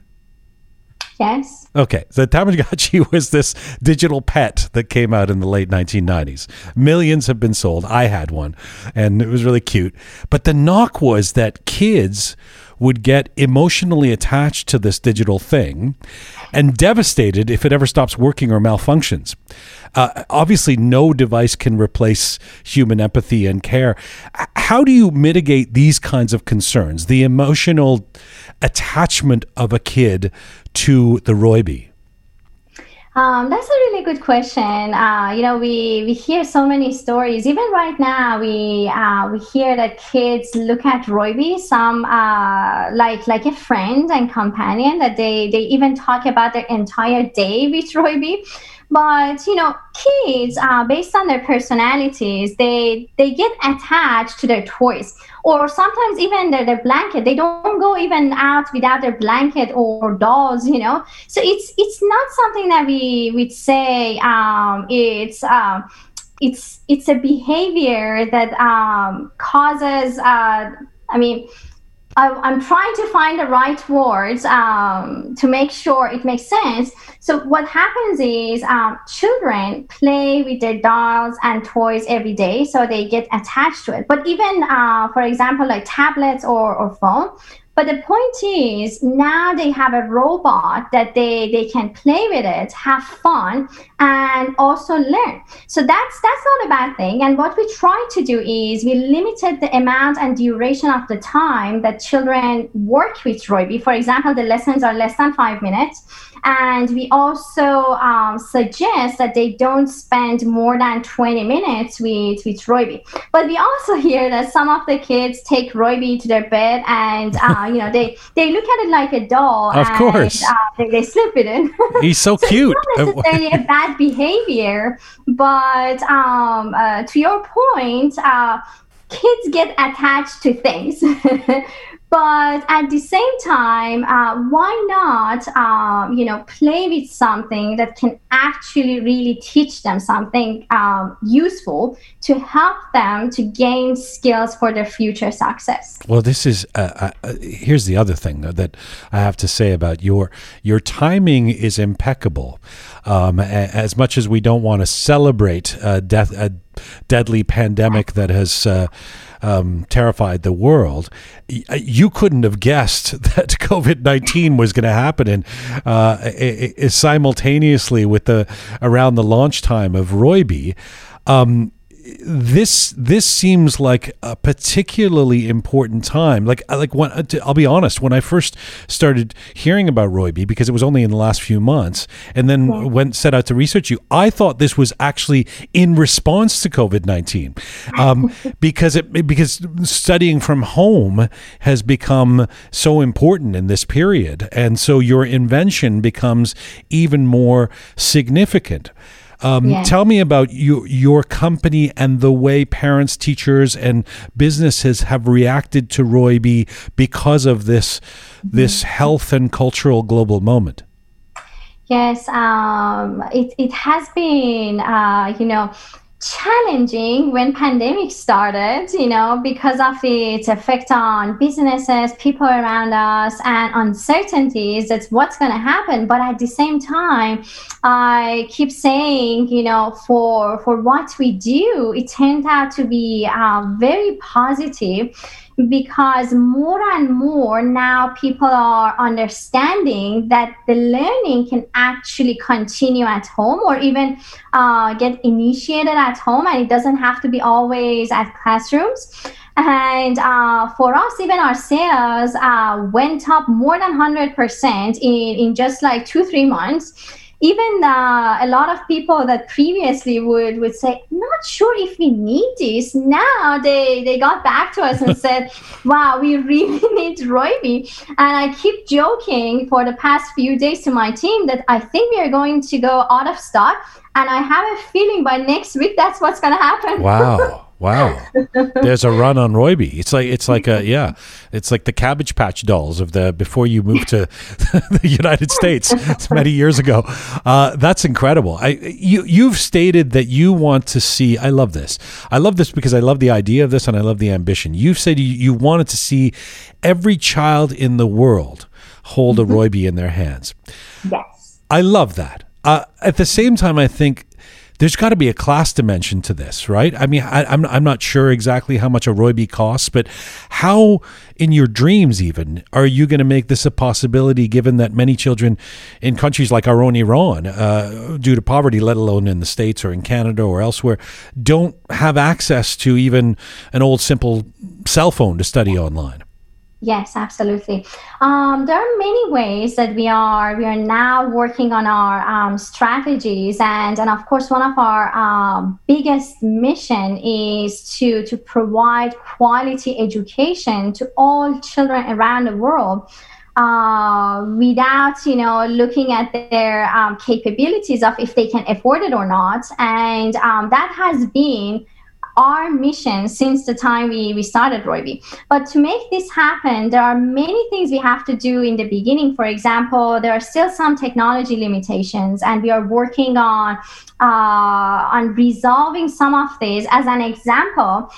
yes Okay, the Tamagotchi was this digital pet that came out in the late 1990s. Millions have been sold. I had one, and it was really cute. But the knock was that kids would get emotionally attached to this digital thing and devastated if it ever stops working or malfunctions. Uh, obviously, no device can replace human empathy and care. How do you mitigate these kinds of concerns, the emotional attachment of a kid to the Roybi? Um, that's a really good question. Uh, you know, we, we hear so many stories. Even right now, we uh, we hear that kids look at Roybi some uh, like like a friend and companion. That they they even talk about their entire day with Roybi. But you know, kids, uh, based on their personalities, they they get attached to their toys, or sometimes even their, their blanket. They don't go even out without their blanket or dolls. You know, so it's it's not something that we would say um, it's. Um, it's it's a behavior that um, causes. Uh, I mean, I, I'm trying to find the right words um, to make sure it makes sense. So what happens is um, children play with their dolls and toys every day, so they get attached to it. But even, uh, for example, like tablets or, or phone, But the point is now they have a robot that they, they can play with it, have fun, and also learn. So that's that's not a bad thing. And what we try to do is we limited the amount and duration of the time that children work with Roybi. For example, the lessons are less than five minutes. And we also um, suggest that they don't spend more than 20 minutes with, with Roybi. But we also hear that some of the kids take Roybi to their bed and, uh, you know, they, they look at it like a doll. Of and, course. Uh, they, they sleep with it. He's so, So cute. It's not necessarily a bad behavior, but um, uh, to your point, uh, kids get attached to things. But at the same time, uh, why not, um, you know, play with something that can actually really teach them something um, useful to help them to gain skills for their future success. Well, this is uh, uh, here's the other thing though, that I have to say about your your timing is impeccable. Um, as much as we don't want to celebrate a death deadly pandemic that has uh, um, terrified the world, uh, you couldn't have guessed that COVID nineteen was going to happen, and uh, simultaneously with the around the launch time of Roybi. Um, this this seems like a particularly important time. Like like when I'll be honest, when I first started hearing about Roybi, because it was only in the last few months, and then went set out to research you, I thought this was actually in response to COVID nineteen, um, because it because studying from home has become so important in this period, and so your invention becomes even more significant. Um, Yeah. Tell me about your your company and the way parents, teachers, and businesses have reacted to Roybi because of this this health and cultural global moment. Yes, um, it, it has been, uh, you know, challenging when pandemic started, you know, because of its effect on businesses, people around us, and uncertainties. That's what's going to happen. But at the same time, I keep saying, you know, for for what we do, it turned out to be uh, very positive because more and more now people are understanding that the learning can actually continue at home or even uh, get initiated at home and it doesn't have to be always at classrooms. And uh, for us even our sales uh, went up more than 100% in, in just like two three months even uh, a lot of people that previously would would say not sure if we need this. Now they they got back to us and said wow we really need Roybi and i keep joking for the past few days to my team that i think we are going to go out of stock. And i have a feeling by next week that's what's going to happen. Wow. Wow. There's a run on Roybi. It's like it's like a yeah, it's like the Cabbage Patch dolls of the before you moved to the United States many years ago. Uh, that's incredible. I you you've stated that you want to see. I love this. I love this because I love the idea of this and I love the ambition. You've said you, you wanted to see every child in the world hold a Roybi in their hands. yes I love that. Uh, at the same time, I think there's got to be a class dimension to this, right? I mean, I, I'm I'm not sure exactly how much a Roybi costs, but how, in your dreams, even, are you going to make this a possibility? Given that many children in countries like our own Iran, uh, due to poverty, let alone in the states or in Canada or elsewhere, don't have access to even an old simple cell phone to study online. Yes, absolutely. Um, there are many ways that we are we are now working on our um, strategies, and and of course, one of our um, biggest mission is to to provide quality education to all children around the world. Uh, without you know looking at their um, capabilities of if they can afford it or not and um, that has been our mission since the time we, we started Roybi. But to make this happen, there are many things we have to do in the beginning. For example, there are still some technology limitations, and we are working on uh, on resolving some of these. As an example,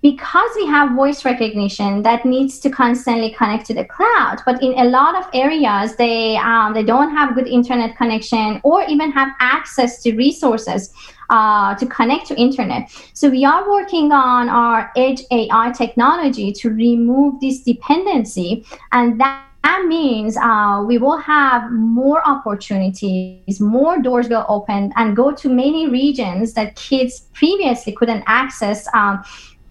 because we have voice recognition that needs to constantly connect to the cloud but in a lot of areas they um, they don't have good internet connection or even have access to resources uh, to connect to internet. So we are working on our edge ai technology to remove this dependency and that that means uh, we will have more opportunities, more doors will open, and go to many regions that kids previously couldn't access um,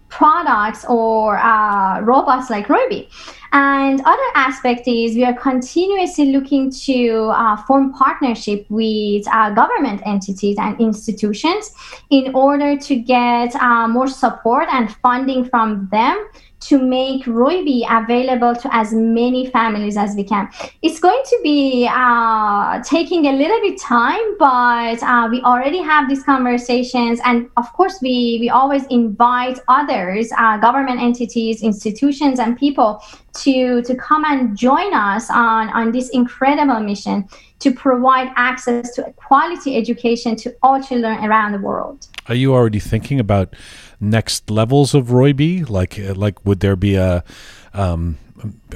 products or uh, robots like Roybi. And other aspect is we are continuously looking to uh, form partnership with uh, government entities and institutions in order to get uh, more support and funding from them to make Roybi available to as many families as we can. It's going to be uh, taking a little bit time, but uh, we already have these conversations, and of course, we we always invite others, uh, government entities, institutions, and people to to come and join us on on this incredible mission to provide access to quality education to all children around the world. Are you already thinking about next levels of Roybi? Like, uh, like would there be a, um,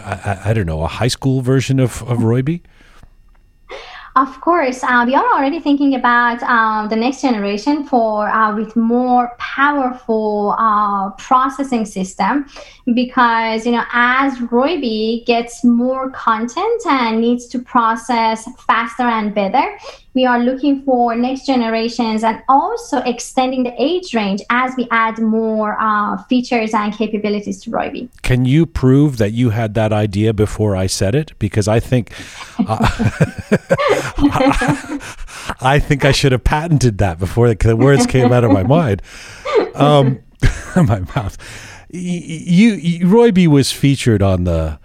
I, I don't know, a high school version of of Roybi? Of course, uh, we are already thinking about uh, the next generation for uh, with more powerful uh, processing system because you know as Roybi gets more content and needs to process faster and better, we are looking for next generations and also extending the age range as we add more uh, features and capabilities to Roybi. Can you prove that you had that idea before I said it? Because I think uh, I think I should have patented that before the words came out of my mind, um, my mouth. You, you Roybi was featured on the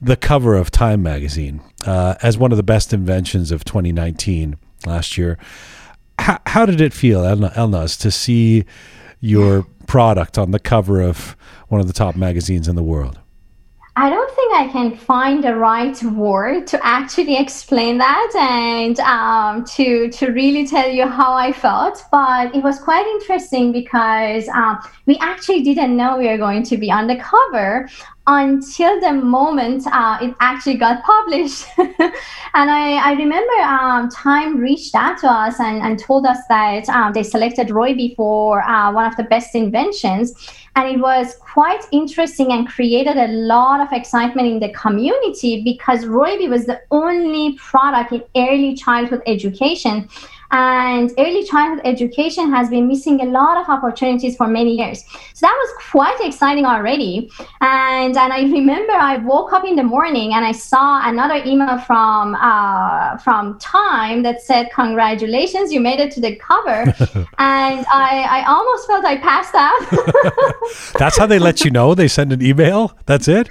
the cover of Time magazine uh, as one of the best inventions of 2019 last year. How, how did it feel, Elnaz, to see your product on the cover of one of the top magazines in the world? I don't think I can find the right word to actually explain that and um, to to really tell you how I felt. But it was quite interesting because um, we actually didn't know we were going to be on the cover until the moment uh, it actually got published. and I, I remember um, Time reached out to us and, and told us that um, they selected Roybi for uh, one of the best inventions. And it was quite interesting and created a lot of excitement in the community because Roybi was the only product in early childhood education and early childhood education has been missing a lot of opportunities for many years. So that was quite exciting already. And and I remember I woke up in the morning and I saw another email from uh, from Time that said, "Congratulations, you made it to the cover." and I I almost felt I passed out. That's how they let you know. They send an email. That's it.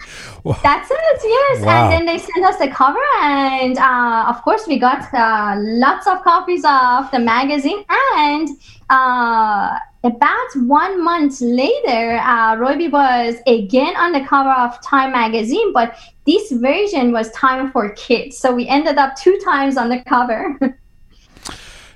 That's it. Yes. Wow. And then they sent us the cover, and uh, of course we got uh, lots of copies of the magazine and uh, about one month later, uh, Roybi was again on the cover of Time magazine, but this version was Time for Kids. So we ended up two times on the cover.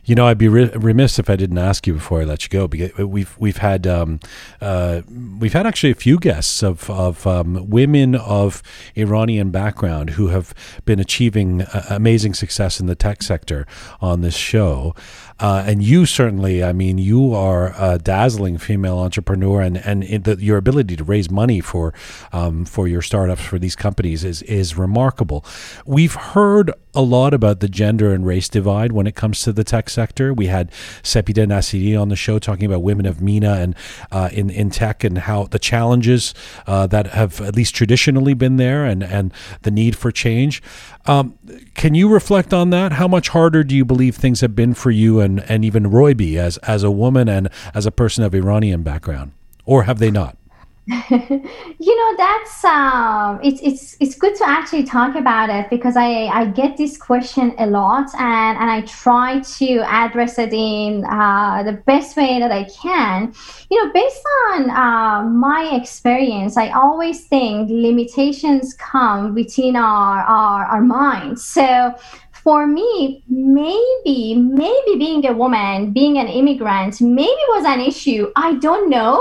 You know, I'd be re- remiss if I didn't ask you before I let you go. Because we've we've had um, uh, we've had actually a few guests of of um, women of Iranian background who have been achieving uh, amazing success in the tech sector on this show. Uh, and you certainly, I mean, you are a dazzling female entrepreneur, and and the, your ability to raise money for um, for your startups for these companies is is remarkable. We've heard a lot about the gender and race divide when it comes to the tech sector. We had Sepideh Nasiri on the show talking about women of MENA and uh, in in tech and how the challenges uh, that have at least traditionally been there, and and the need for change. Um, can you reflect on that? How much harder do you believe things have been for you and, and even Roybi as, as a woman and as a person of Iranian background? Or have they not? You know that's um, it's it's it's good to actually talk about it because I I get this question a lot and and I try to address it in uh, the best way that I can. You know, based on uh, my experience, I always think limitations come within our our, our minds. So for me, maybe, maybe being a woman, being an immigrant, maybe was an issue. I don't know.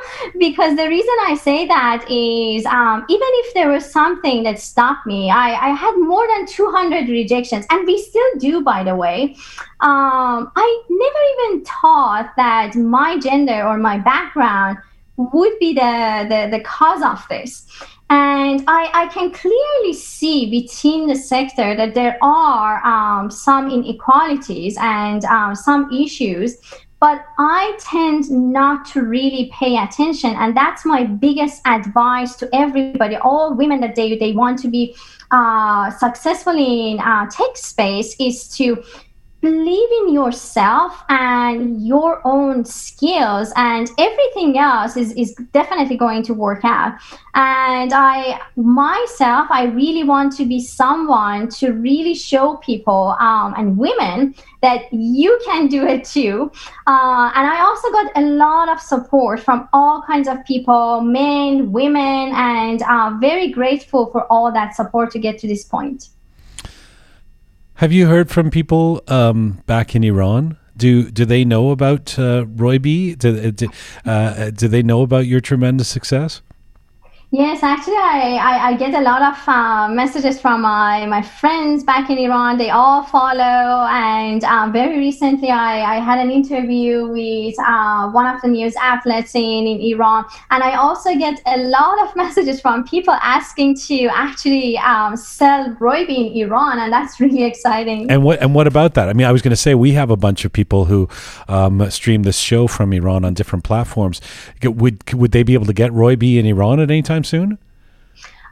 because the reason I say that is um, even if there was something that stopped me, I, I had more than 200 rejections, and we still do, by the way. Um, I never even thought that my gender or my background would be the, the, the cause of this. And I, I can clearly see within the sector that there are um, some inequalities and um, some issues, but I tend not to really pay attention. And that's my biggest advice to everybody, all women that they, they want to be uh, successful in uh, tech space is to believe in yourself and your own skills and everything else is, is definitely going to work out. And i myself i really want to be someone to really show people um, and women that you can do it too. Uh, and i also got a lot of support from all kinds of people men women and uh, very grateful for all that support to get to this point Have you heard from people um, back in Iran? Do do they know about uh, Roybi? Do, do, uh, do they know about your tremendous success? Yes, actually, I, I, I get a lot of uh, messages from my, my friends back in Iran. They all follow. And um, very recently, I, I had an interview with uh, one of the news outlets in, in Iran. And I also get a lot of messages from people asking to actually um, sell Roybi in Iran. And that's really exciting. And what and what about that? I mean, I was going to say we have a bunch of people who um, stream this show from Iran on different platforms. Would would they be able to get Roybi in Iran at any time soon?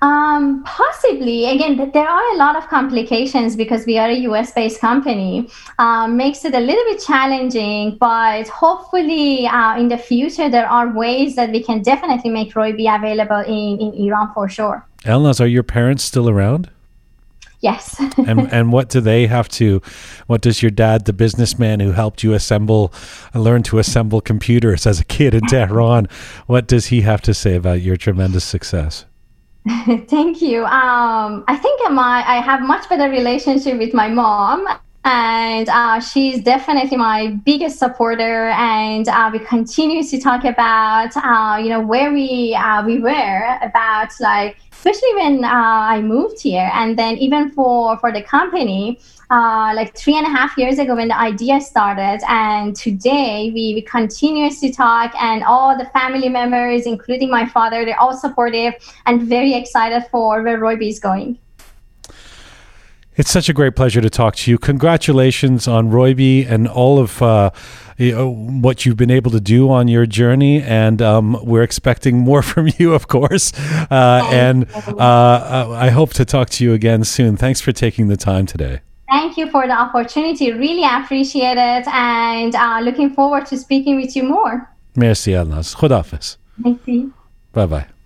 Um, possibly. Again, there are a lot of complications because we are a US based company. Um, makes it a little bit challenging, but hopefully uh, in the future, there are ways that we can definitely make Roybi available in, in Iran for sure. Elnaz, are your parents still around? Yes. and and what do they have to? What does your dad, the businessman who helped you assemble, learn to assemble computers as a kid in Tehran, what does he have to say about your tremendous success? Thank you. Um, I think my I have much better relationship with my mom, and uh, she's definitely my biggest supporter. And uh, we continue to talk about uh, you know where we uh, we were about like especially when uh, I moved here, and then even for for the company. Uh, like three and a half years ago when the idea started and today we, we continuously talk and all the family members including my father they're all supportive and very excited for where Roybi is going It's such a great pleasure to talk to you. Congratulations on Roybi and all of uh, you know, what you've been able to do on your journey. And um, we're expecting more from you, of course. Uh, and uh, I hope to talk to you again soon. Thanks for taking the time today. thank you for the opportunity really appreciate it and uh, looking forward to speaking with you more Merci, Elnaz. Khudafis. thank you Bye bye.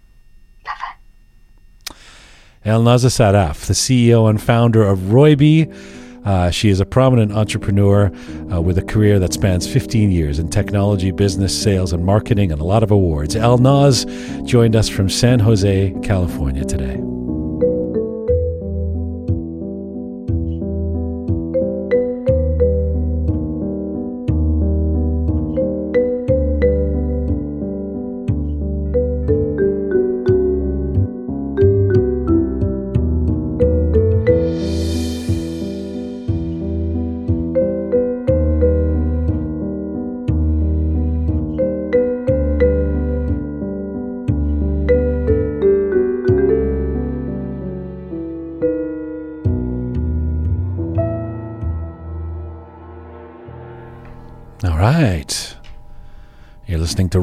Elnaza Sarraf, the CEO and founder of Roybi. Uh, she is a prominent entrepreneur uh, with a career that spans 15 years in technology, business, sales, and marketing, and a lot of awards. El Elnaz joined us from San Jose, California today.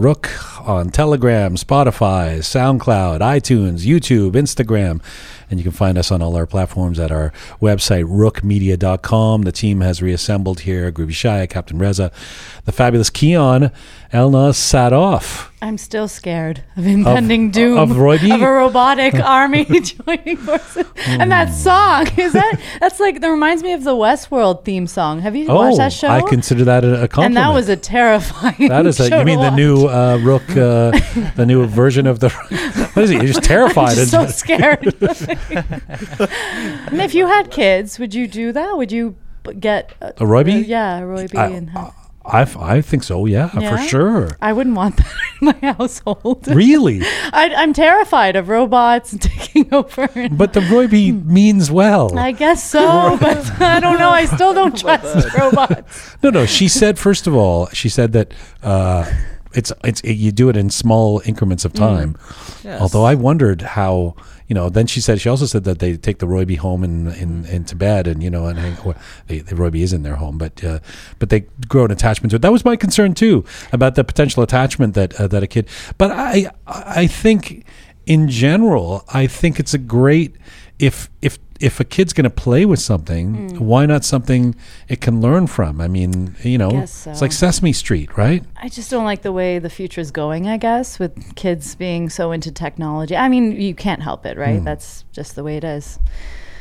Rook on Telegram, Spotify, SoundCloud, iTunes, YouTube, Instagram, and you can find us on all our platforms at our website, rookmedia.com. The team has reassembled here Groovy Shaya, Captain Reza, the fabulous Keon, Elnaz Sadoff. I'm still scared of impending doom of of a robotic army joining forces. And that Hmm. song is that that's like that reminds me of the Westworld theme song. Have you Oh, watched that show? I consider that a, a compliment. and that was a terrifying. That is a, you mean the new uh, Rook, uh, the new version of the. What is he? You're just terrified. I'm just so scared. and if you had kids, would you do that? Would you b- get uh, A Roybi? yeah, a Roybi. I, and have, I, I think so. Yeah, for sure. I wouldn't want that in my household. Really, I, I'm terrified of robots taking over. but the Roybi means well. I guess so, but I don't know. I still don't trust robots. No, no. She said first of all, she said that uh, it's it's you do it in small increments Mm. of time. Yes. Although I wondered how you know. Then she said she also said that they take the Roybi home in in into bed and you know and hang, well, they, the Roybi is in their home, but uh, but they grow an attachment to it. That was my concern too about the potential attachment that uh, that a kid. But I I think in general I think it's a great if if if a kid's going to play with something, why not something it can learn from? I mean, you know, Guess it's like Sesame Street, right? I just don't like the way the future is going, I guess, with kids being so into technology. I mean, you can't help it, right? That's just the way it is.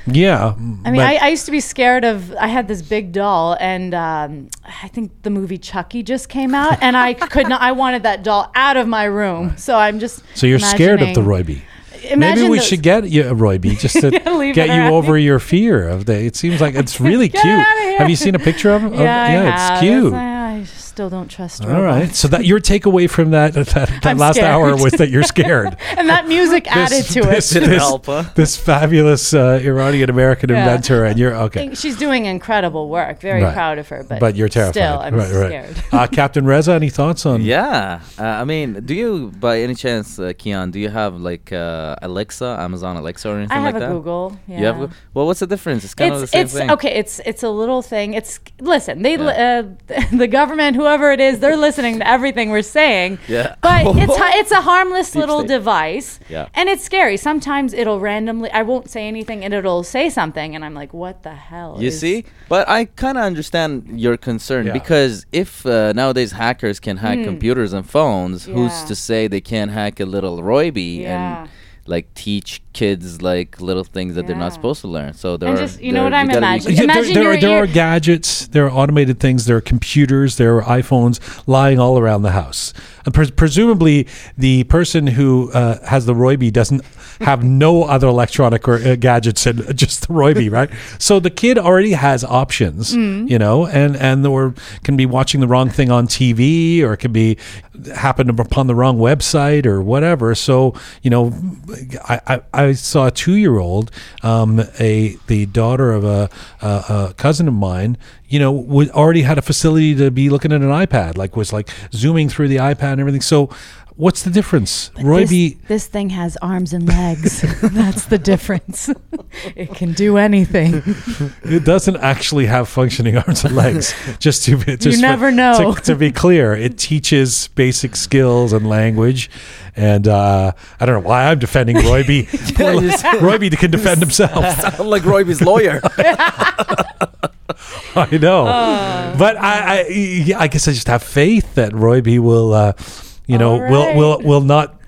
Yeah. I mean, I, I used to be scared of. I had this big doll, and um, I think the movie Chucky just came out, and I could not. I wanted that doll out of my room. So I'm just. so you're scared of the Roybi. Maybe we those- should get you a Roybi just to Yeah, get you over your fear of the. It seems like it's really cute. Have you seen a picture of? Oh, yeah, I yeah, have. it's cute. I, I still don't trust. Her. All right. robots. So that your takeaway from that that, that last scared. hour was that you're scared. and that music added to this, it. Didn't This, help, huh? this fabulous uh, Iranian American Yeah. inventor, and you're okay. she's doing incredible work. Very Right. proud of her, but But you're terrified. Still, I'm right, right. scared. Uh, Captain Reza, any thoughts on? Yeah, uh, I mean, do you, by any chance, uh, Keon, do you have like uh, Alexa, Amazon Alexa, or anything like that? I have like a that? Google. Yeah. You have? Well, what's the difference? It's kind of the same it's thing. okay. It's it's a little thing. It's listen. They uh, the government, whoever it is, they're listening to everything we're saying. Yeah. But it's it's a harmless Deep little state. device. Yeah. And it's scary. Sometimes it'll randomly. I won't say anything, and it'll say something, and I'm like, what the hell? You is- see, but I kind of understand your concern Yeah. because if uh, nowadays hackers can hack computers and phones, who's Hmm. To say they can't hack a little Roybi Yeah. and like teach kids like little things that they're not supposed to learn? So there And are, just- you know there- what I'm gotta be- imagining? Yeah, there, Imagine there, are, you're- there are you're- gadgets, there are automated things, there are computers, there are iPhones lying all around the house. And pres- presumably, the person who uh, has the Roybi doesn't have no other electronic or uh, gadgets and just the Roybi, right? So the kid already has options, Mm. you know, and and or can be watching the wrong thing on TV, or it can be happen upon the wrong website or whatever. So you know, I I, I saw a two year old, um, a the daughter of a, a, a cousin of mine, you know, would already had a facility to be looking at an iPad, like was like zooming through the iPad and everything. So. What's the difference? Roy This, B. this thing has arms and legs. That's the difference. it can do anything. It doesn't actually have functioning arms and legs. just to be, just for- never know. To, to be clear, it teaches basic skills and language. And uh, I don't know why I'm defending Roy B. Roy B. can defend himself. Sound like Roybi's lawyer. I know, but I, I, I guess I just have faith that Roy B. will, uh, you know, right. will will not.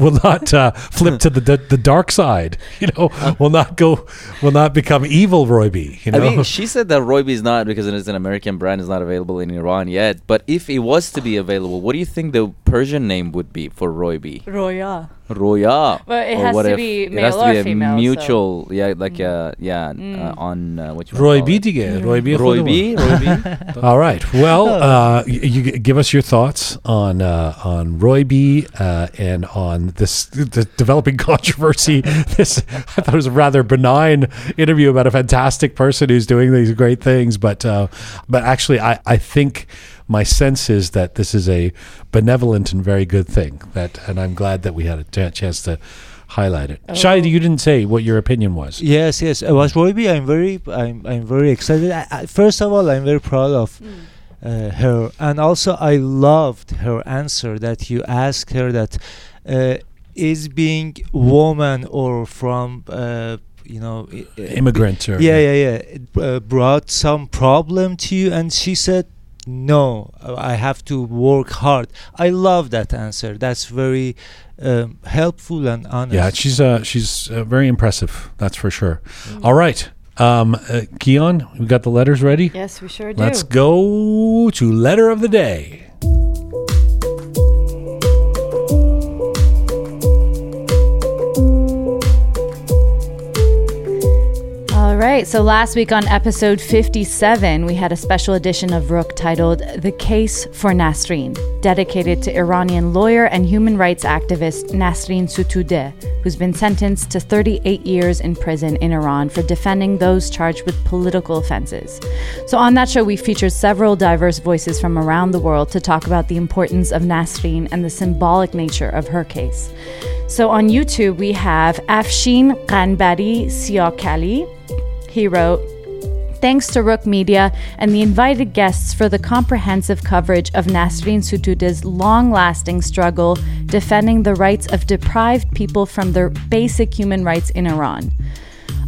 Will not uh, flip to the, the the dark side, you know. Will not go. Will not become evil, Roy B. You I know. mean, she said that Roybi is not because it is an American brand, is not available in Iran yet. But if it was to be available, what do you think the Persian name would be for Roybi? Roya. Roya. But it has what to if- be it has male to be or a female, so- mutual, yeah, like uh, yeah, uh, on uh, what you wanna Roy B. it. dige. Roy B. Roybi, Roybi. All right. Well, uh, you, you give us your thoughts on uh, on Roy B. Uh, and on this the developing controversy. This I thought it was a rather benign interview about a fantastic person who's doing these great things, but uh, but actually, I I think my sense is that this is a benevolent and very good thing. That and I'm glad that we had a chance to highlight it. Shai, you didn't say what your opinion was. Yes, yes. Uh, was Roybi? I'm very, I'm, I'm very excited. I, I, first of all, I'm very proud of uh, her, and also I loved her answer that you asked her that uh, is being woman or from, uh, you know, i- i- Immigrant or yeah, yeah, yeah, it, uh, brought some problem to you, and she said no, I have to work hard. I love that answer. That's very um, helpful and honest. Yeah, she's uh, she's uh, very impressive. That's for sure. All right, um, uh, Keon, we got the letters ready. Yes, we sure do. Let's go to letter of the day. Right. So last week on episode 57, we had a special edition of Rook titled The Case for Nasreen, dedicated to Iranian lawyer and human rights activist Nasreen Sotoudeh, who's been sentenced to 38 years in prison in Iran for defending those charged with political offenses. So on that show, we featured several diverse voices from around the world to talk about the importance of Nasreen and the symbolic nature of her case. So on YouTube, we have Afshin Qanbari Siakali. He wrote, Thanks to Rook Media and the invited guests for the comprehensive coverage of Nasreen Sotoudeh's long lasting struggle defending the rights of deprived people from their basic human rights in Iran.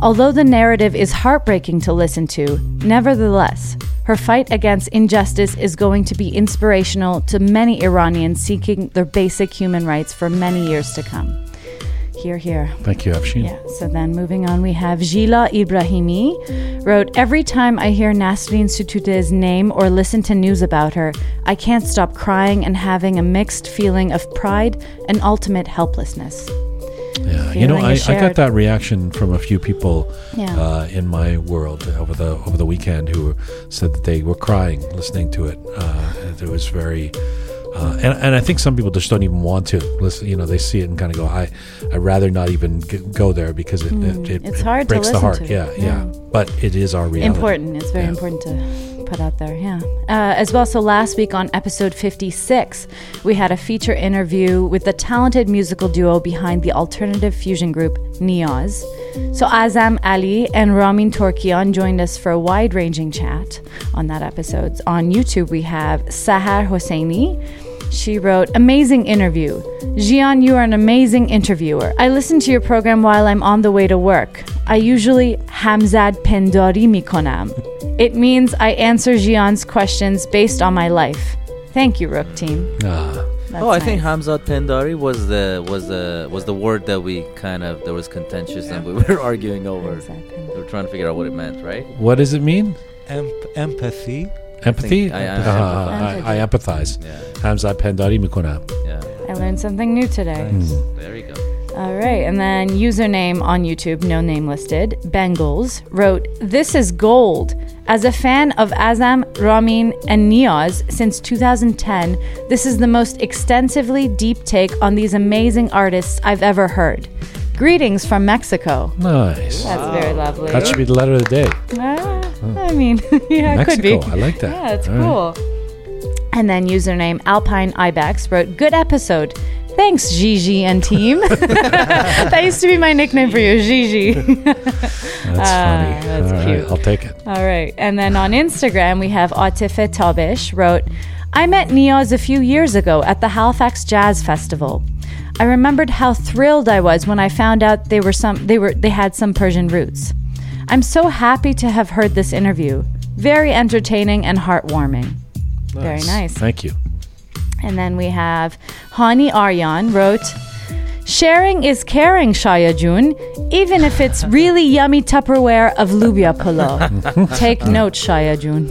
Although the narrative is heartbreaking to listen to, nevertheless, her fight against injustice is going to be inspirational to many Iranians seeking their basic human rights for many years to come. Here, here. Thank you, Afshin. Yeah, so then moving on, we have Gila Ibrahimi wrote, Every time I hear Nasreen Sotoudeh's name or listen to news about her, I can't stop crying and having a mixed feeling of pride and ultimate helplessness. Yeah, you know, I, I got that reaction from a few people Yeah. uh, in my world over the over the weekend who said that they were crying listening to it. Uh, it was very, uh, and and I think some people just don't even want to listen. You know, they see it and kind of go, I I'd rather not even g- go there because it it, it, Mm, It's it hard to breaks the heart. Yeah, yeah, Yeah. But it is our reality. Important. It's very Yeah. important to put out there. Yeah. Uh, as well, so last week on episode 56, we had a feature interview with the talented musical duo behind the alternative fusion group Niyaz. So Azam Ali and Ramin Torkian joined us for a wide ranging chat on that episode. On YouTube, we have Sahar Hosseini. She wrote, Amazing interview. Jian, you are an amazing interviewer. I listen to your program while I'm on the way to work. I usually hamzad pendari mikonam. It means I answer Jian's questions based on my life. Thank you, Rook team. Ah, That's oh, I think nice. Hamzat Pendari was the was the was the word that we kind of there was contentious and we were arguing over. Hamzat We were trying to figure out what it meant, right? what does it mean? Emp- empathy. Empathy. I- I Uh, empathize. I, I empathize. Yeah, Hamza Pendari Mikuna. yeah. I learned something new today. There you go. All right, and then username on YouTube, no name listed, Bengals, wrote, This is gold. As a fan of Azam, Ramin, and Niyaz since 2010, this is the most extensively deep take on these amazing artists I've ever heard. Greetings from Mexico. Nice. That's very lovely. That should be the letter of the day. I mean, yeah, it could be. I like that. Yeah, it's All right. cool. And then username Alpine Ibex wrote, Good episode. Thanks, Gigi and team. that used to be my nickname for you, Gigi. That's funny. Ah, that's All right, cute. I'll take it. All right. And then on Instagram, we have Atife Tabish wrote, I met Niyaz a few years ago at the Halifax Jazz Festival. I remembered how thrilled I was when I found out they were some they were they had some Persian roots. I'm so happy to have heard this interview. Very entertaining and heartwarming. Very nice. Thank you. And then we have Hani Aryan wrote, Sharing is caring, Shaya Jun, even if it's really yummy Tupperware of lubia Polo. Take note, Shaya Jun.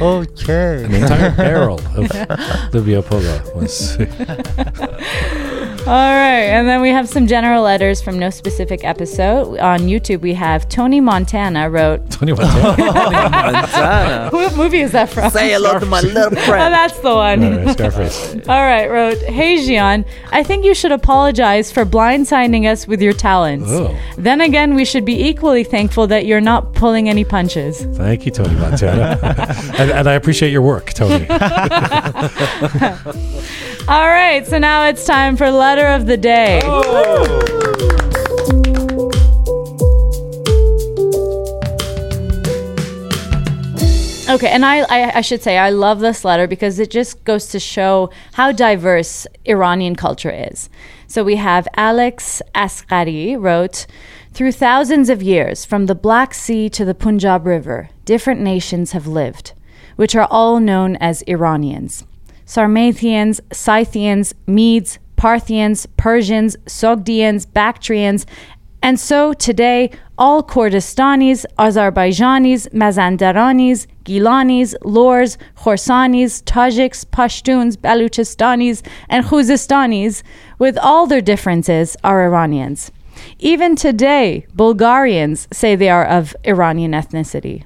Okay. An entire barrel of Lubia Polo was. All right, and then we have some general letters from no specific episode. On YouTube, we have Tony Montana wrote, Tony Montana. Montana. What movie is that from? Say hello to my little friend. Oh, friend. that's the one. All right, Scarface. All right, wrote, Hey Jian, I think you should apologize for blindsiding us with your talents. Oh. Then again, we should be equally thankful that you're not pulling any punches. Thank you, Tony Montana. and, and I appreciate your work, Tony. All right, so now it's time for letter of the day. Okay, and I, I, I should say I love this letter because it just goes to show how diverse Iranian culture is. So we have Alex Asghari wrote, through thousands of years, from the Black Sea to the Punjab River, different nations have lived. which are all known as Iranians. Sarmatians, Scythians, Medes, Parthians, Persians, Sogdians, Bactrians, and so today, all Kurdistanis, Azerbaijanis, Mazandaranis, Gilanis, Lors, Khorasanis, Tajiks, Pashtuns, Baluchistanis, and Khuzistanis, with all their differences, are Iranians. Even today, Bulgarians say they are of Iranian ethnicity.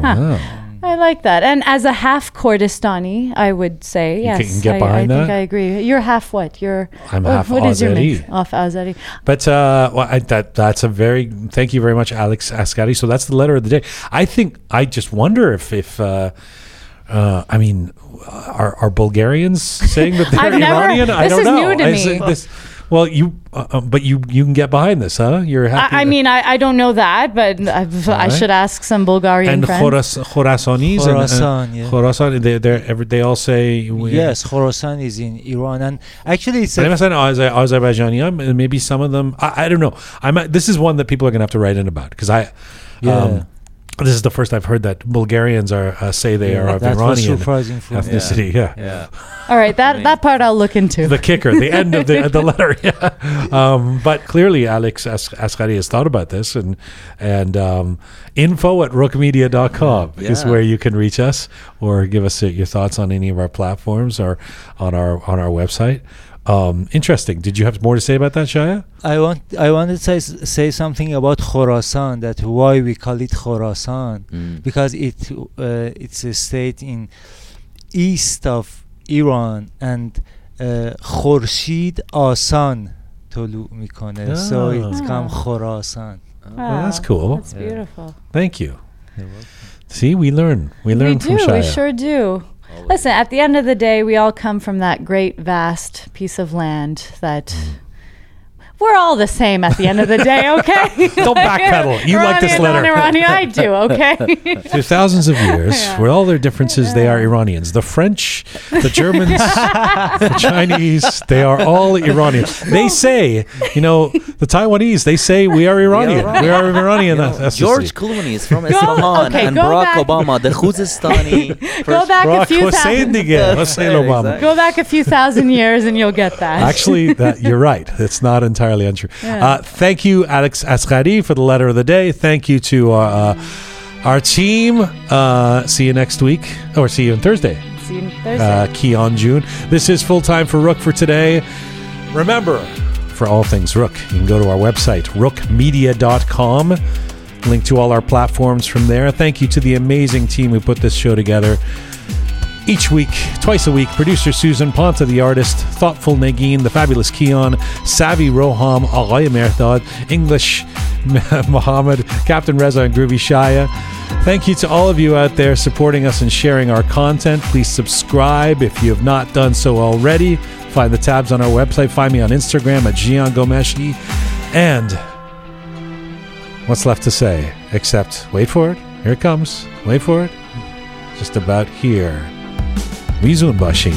Huh. I like that. And as a half Kurdistani, I would say, can- yes. can get I, I behind think? I agree. You're half what? You're I'm what- half What is your mix? Off Azeri. But uh, well, I, that that's a very thank you very much, Alex Asghari. So that's the letter of the day. I think I just wonder if if uh, uh, I mean, are are Bulgarians saying that they're I've never- Iranian? I this don't is know. new to me. it this- well, you uh, uh, but you you can get behind this, huh? You're happy. I, I mean, I, I don't know that, but I, I right. should ask some Bulgarian and friends. Khoras, Khorasanis and, Khorasan, uh, yeah. Khorasan, they they every they all say we- Yes, Khorasan is in Iran, and actually it's And a I'm saying Azer- Azerbaijani, um, maybe some of them. I, I don't know. I'm. This is one that people are going to have to write in about because I. Yeah. Um, this is the first I've heard that Bulgarians are uh, say they are of Iranian surprising for ethnicity. Yeah. Yeah. All right, that, mean- that part I'll look into. The kicker, the end of the the letter. Yeah. Um, but clearly, Alex As- Asghari has thought about this, and and um, info at rookmedia.com is where you can reach us or give us uh, your thoughts on any of our platforms or on our on our website. Um, interesting. Did you have more to say about that, Shaya? I want I wanted to say, say something about Khorasan that why we call it Khorasan Mm. because it uh, it's a state in east of Iran and uh, خورشید آسان طلوع میکنه so Ah. it's come Ah. Khorasan Well, that's cool. That's Yeah. beautiful. Thank you. See, we learn. We learn we from do. Shaya. We sure do. Always. Listen, at the end of the day, we all come from that great, vast piece of land that Mm. We're all the same at the end of the day, okay? Don't backpedal. You like this letter. non-Iranian, I do, okay? Through thousands of years, Yeah. with all their differences, they are Iranians. The French, the Germans, the Chinese, they are all Iranian. They say, you know, the Taiwanese, they say we are Iranian. We are Iranian. You know. George Clooney is from Isfahan okay, and go Barack back- Obama, the Khuzestani. Go back a Barack few Hussein thousand. Dige, Hussein Obama. Exactly. Go back a few thousand years and you'll get that. Actually, that you're right. It's not entirely untrue. Yeah. Uh, thank you, Alex Asghari, for the letter of the day. Thank you to our, uh, our team. Uh, see you next week, or see you on Thursday. See you Thursday. uh, Keon June. This is full time for Rook for today. Remember, for all things Rook, you can go to our website, rookmedia.com. Link to all our platforms from there. Thank you to the amazing team who put this show together. Each week, twice a week, producer Susan Ponta, the artist, thoughtful Nagin, the fabulous Keon, savvy Roham, Aghay Mehrdad, English Mohammed, Captain Reza, and Groovy Shaya. Thank you to all of you out there supporting us and sharing our content. Please subscribe if you have not done so already. Find the tabs on our website. Find me on Instagram at Jian Ghomeshi. And what's left to say except wait for it. Here it comes. Wait for it. Just about here. Mizun Bashin.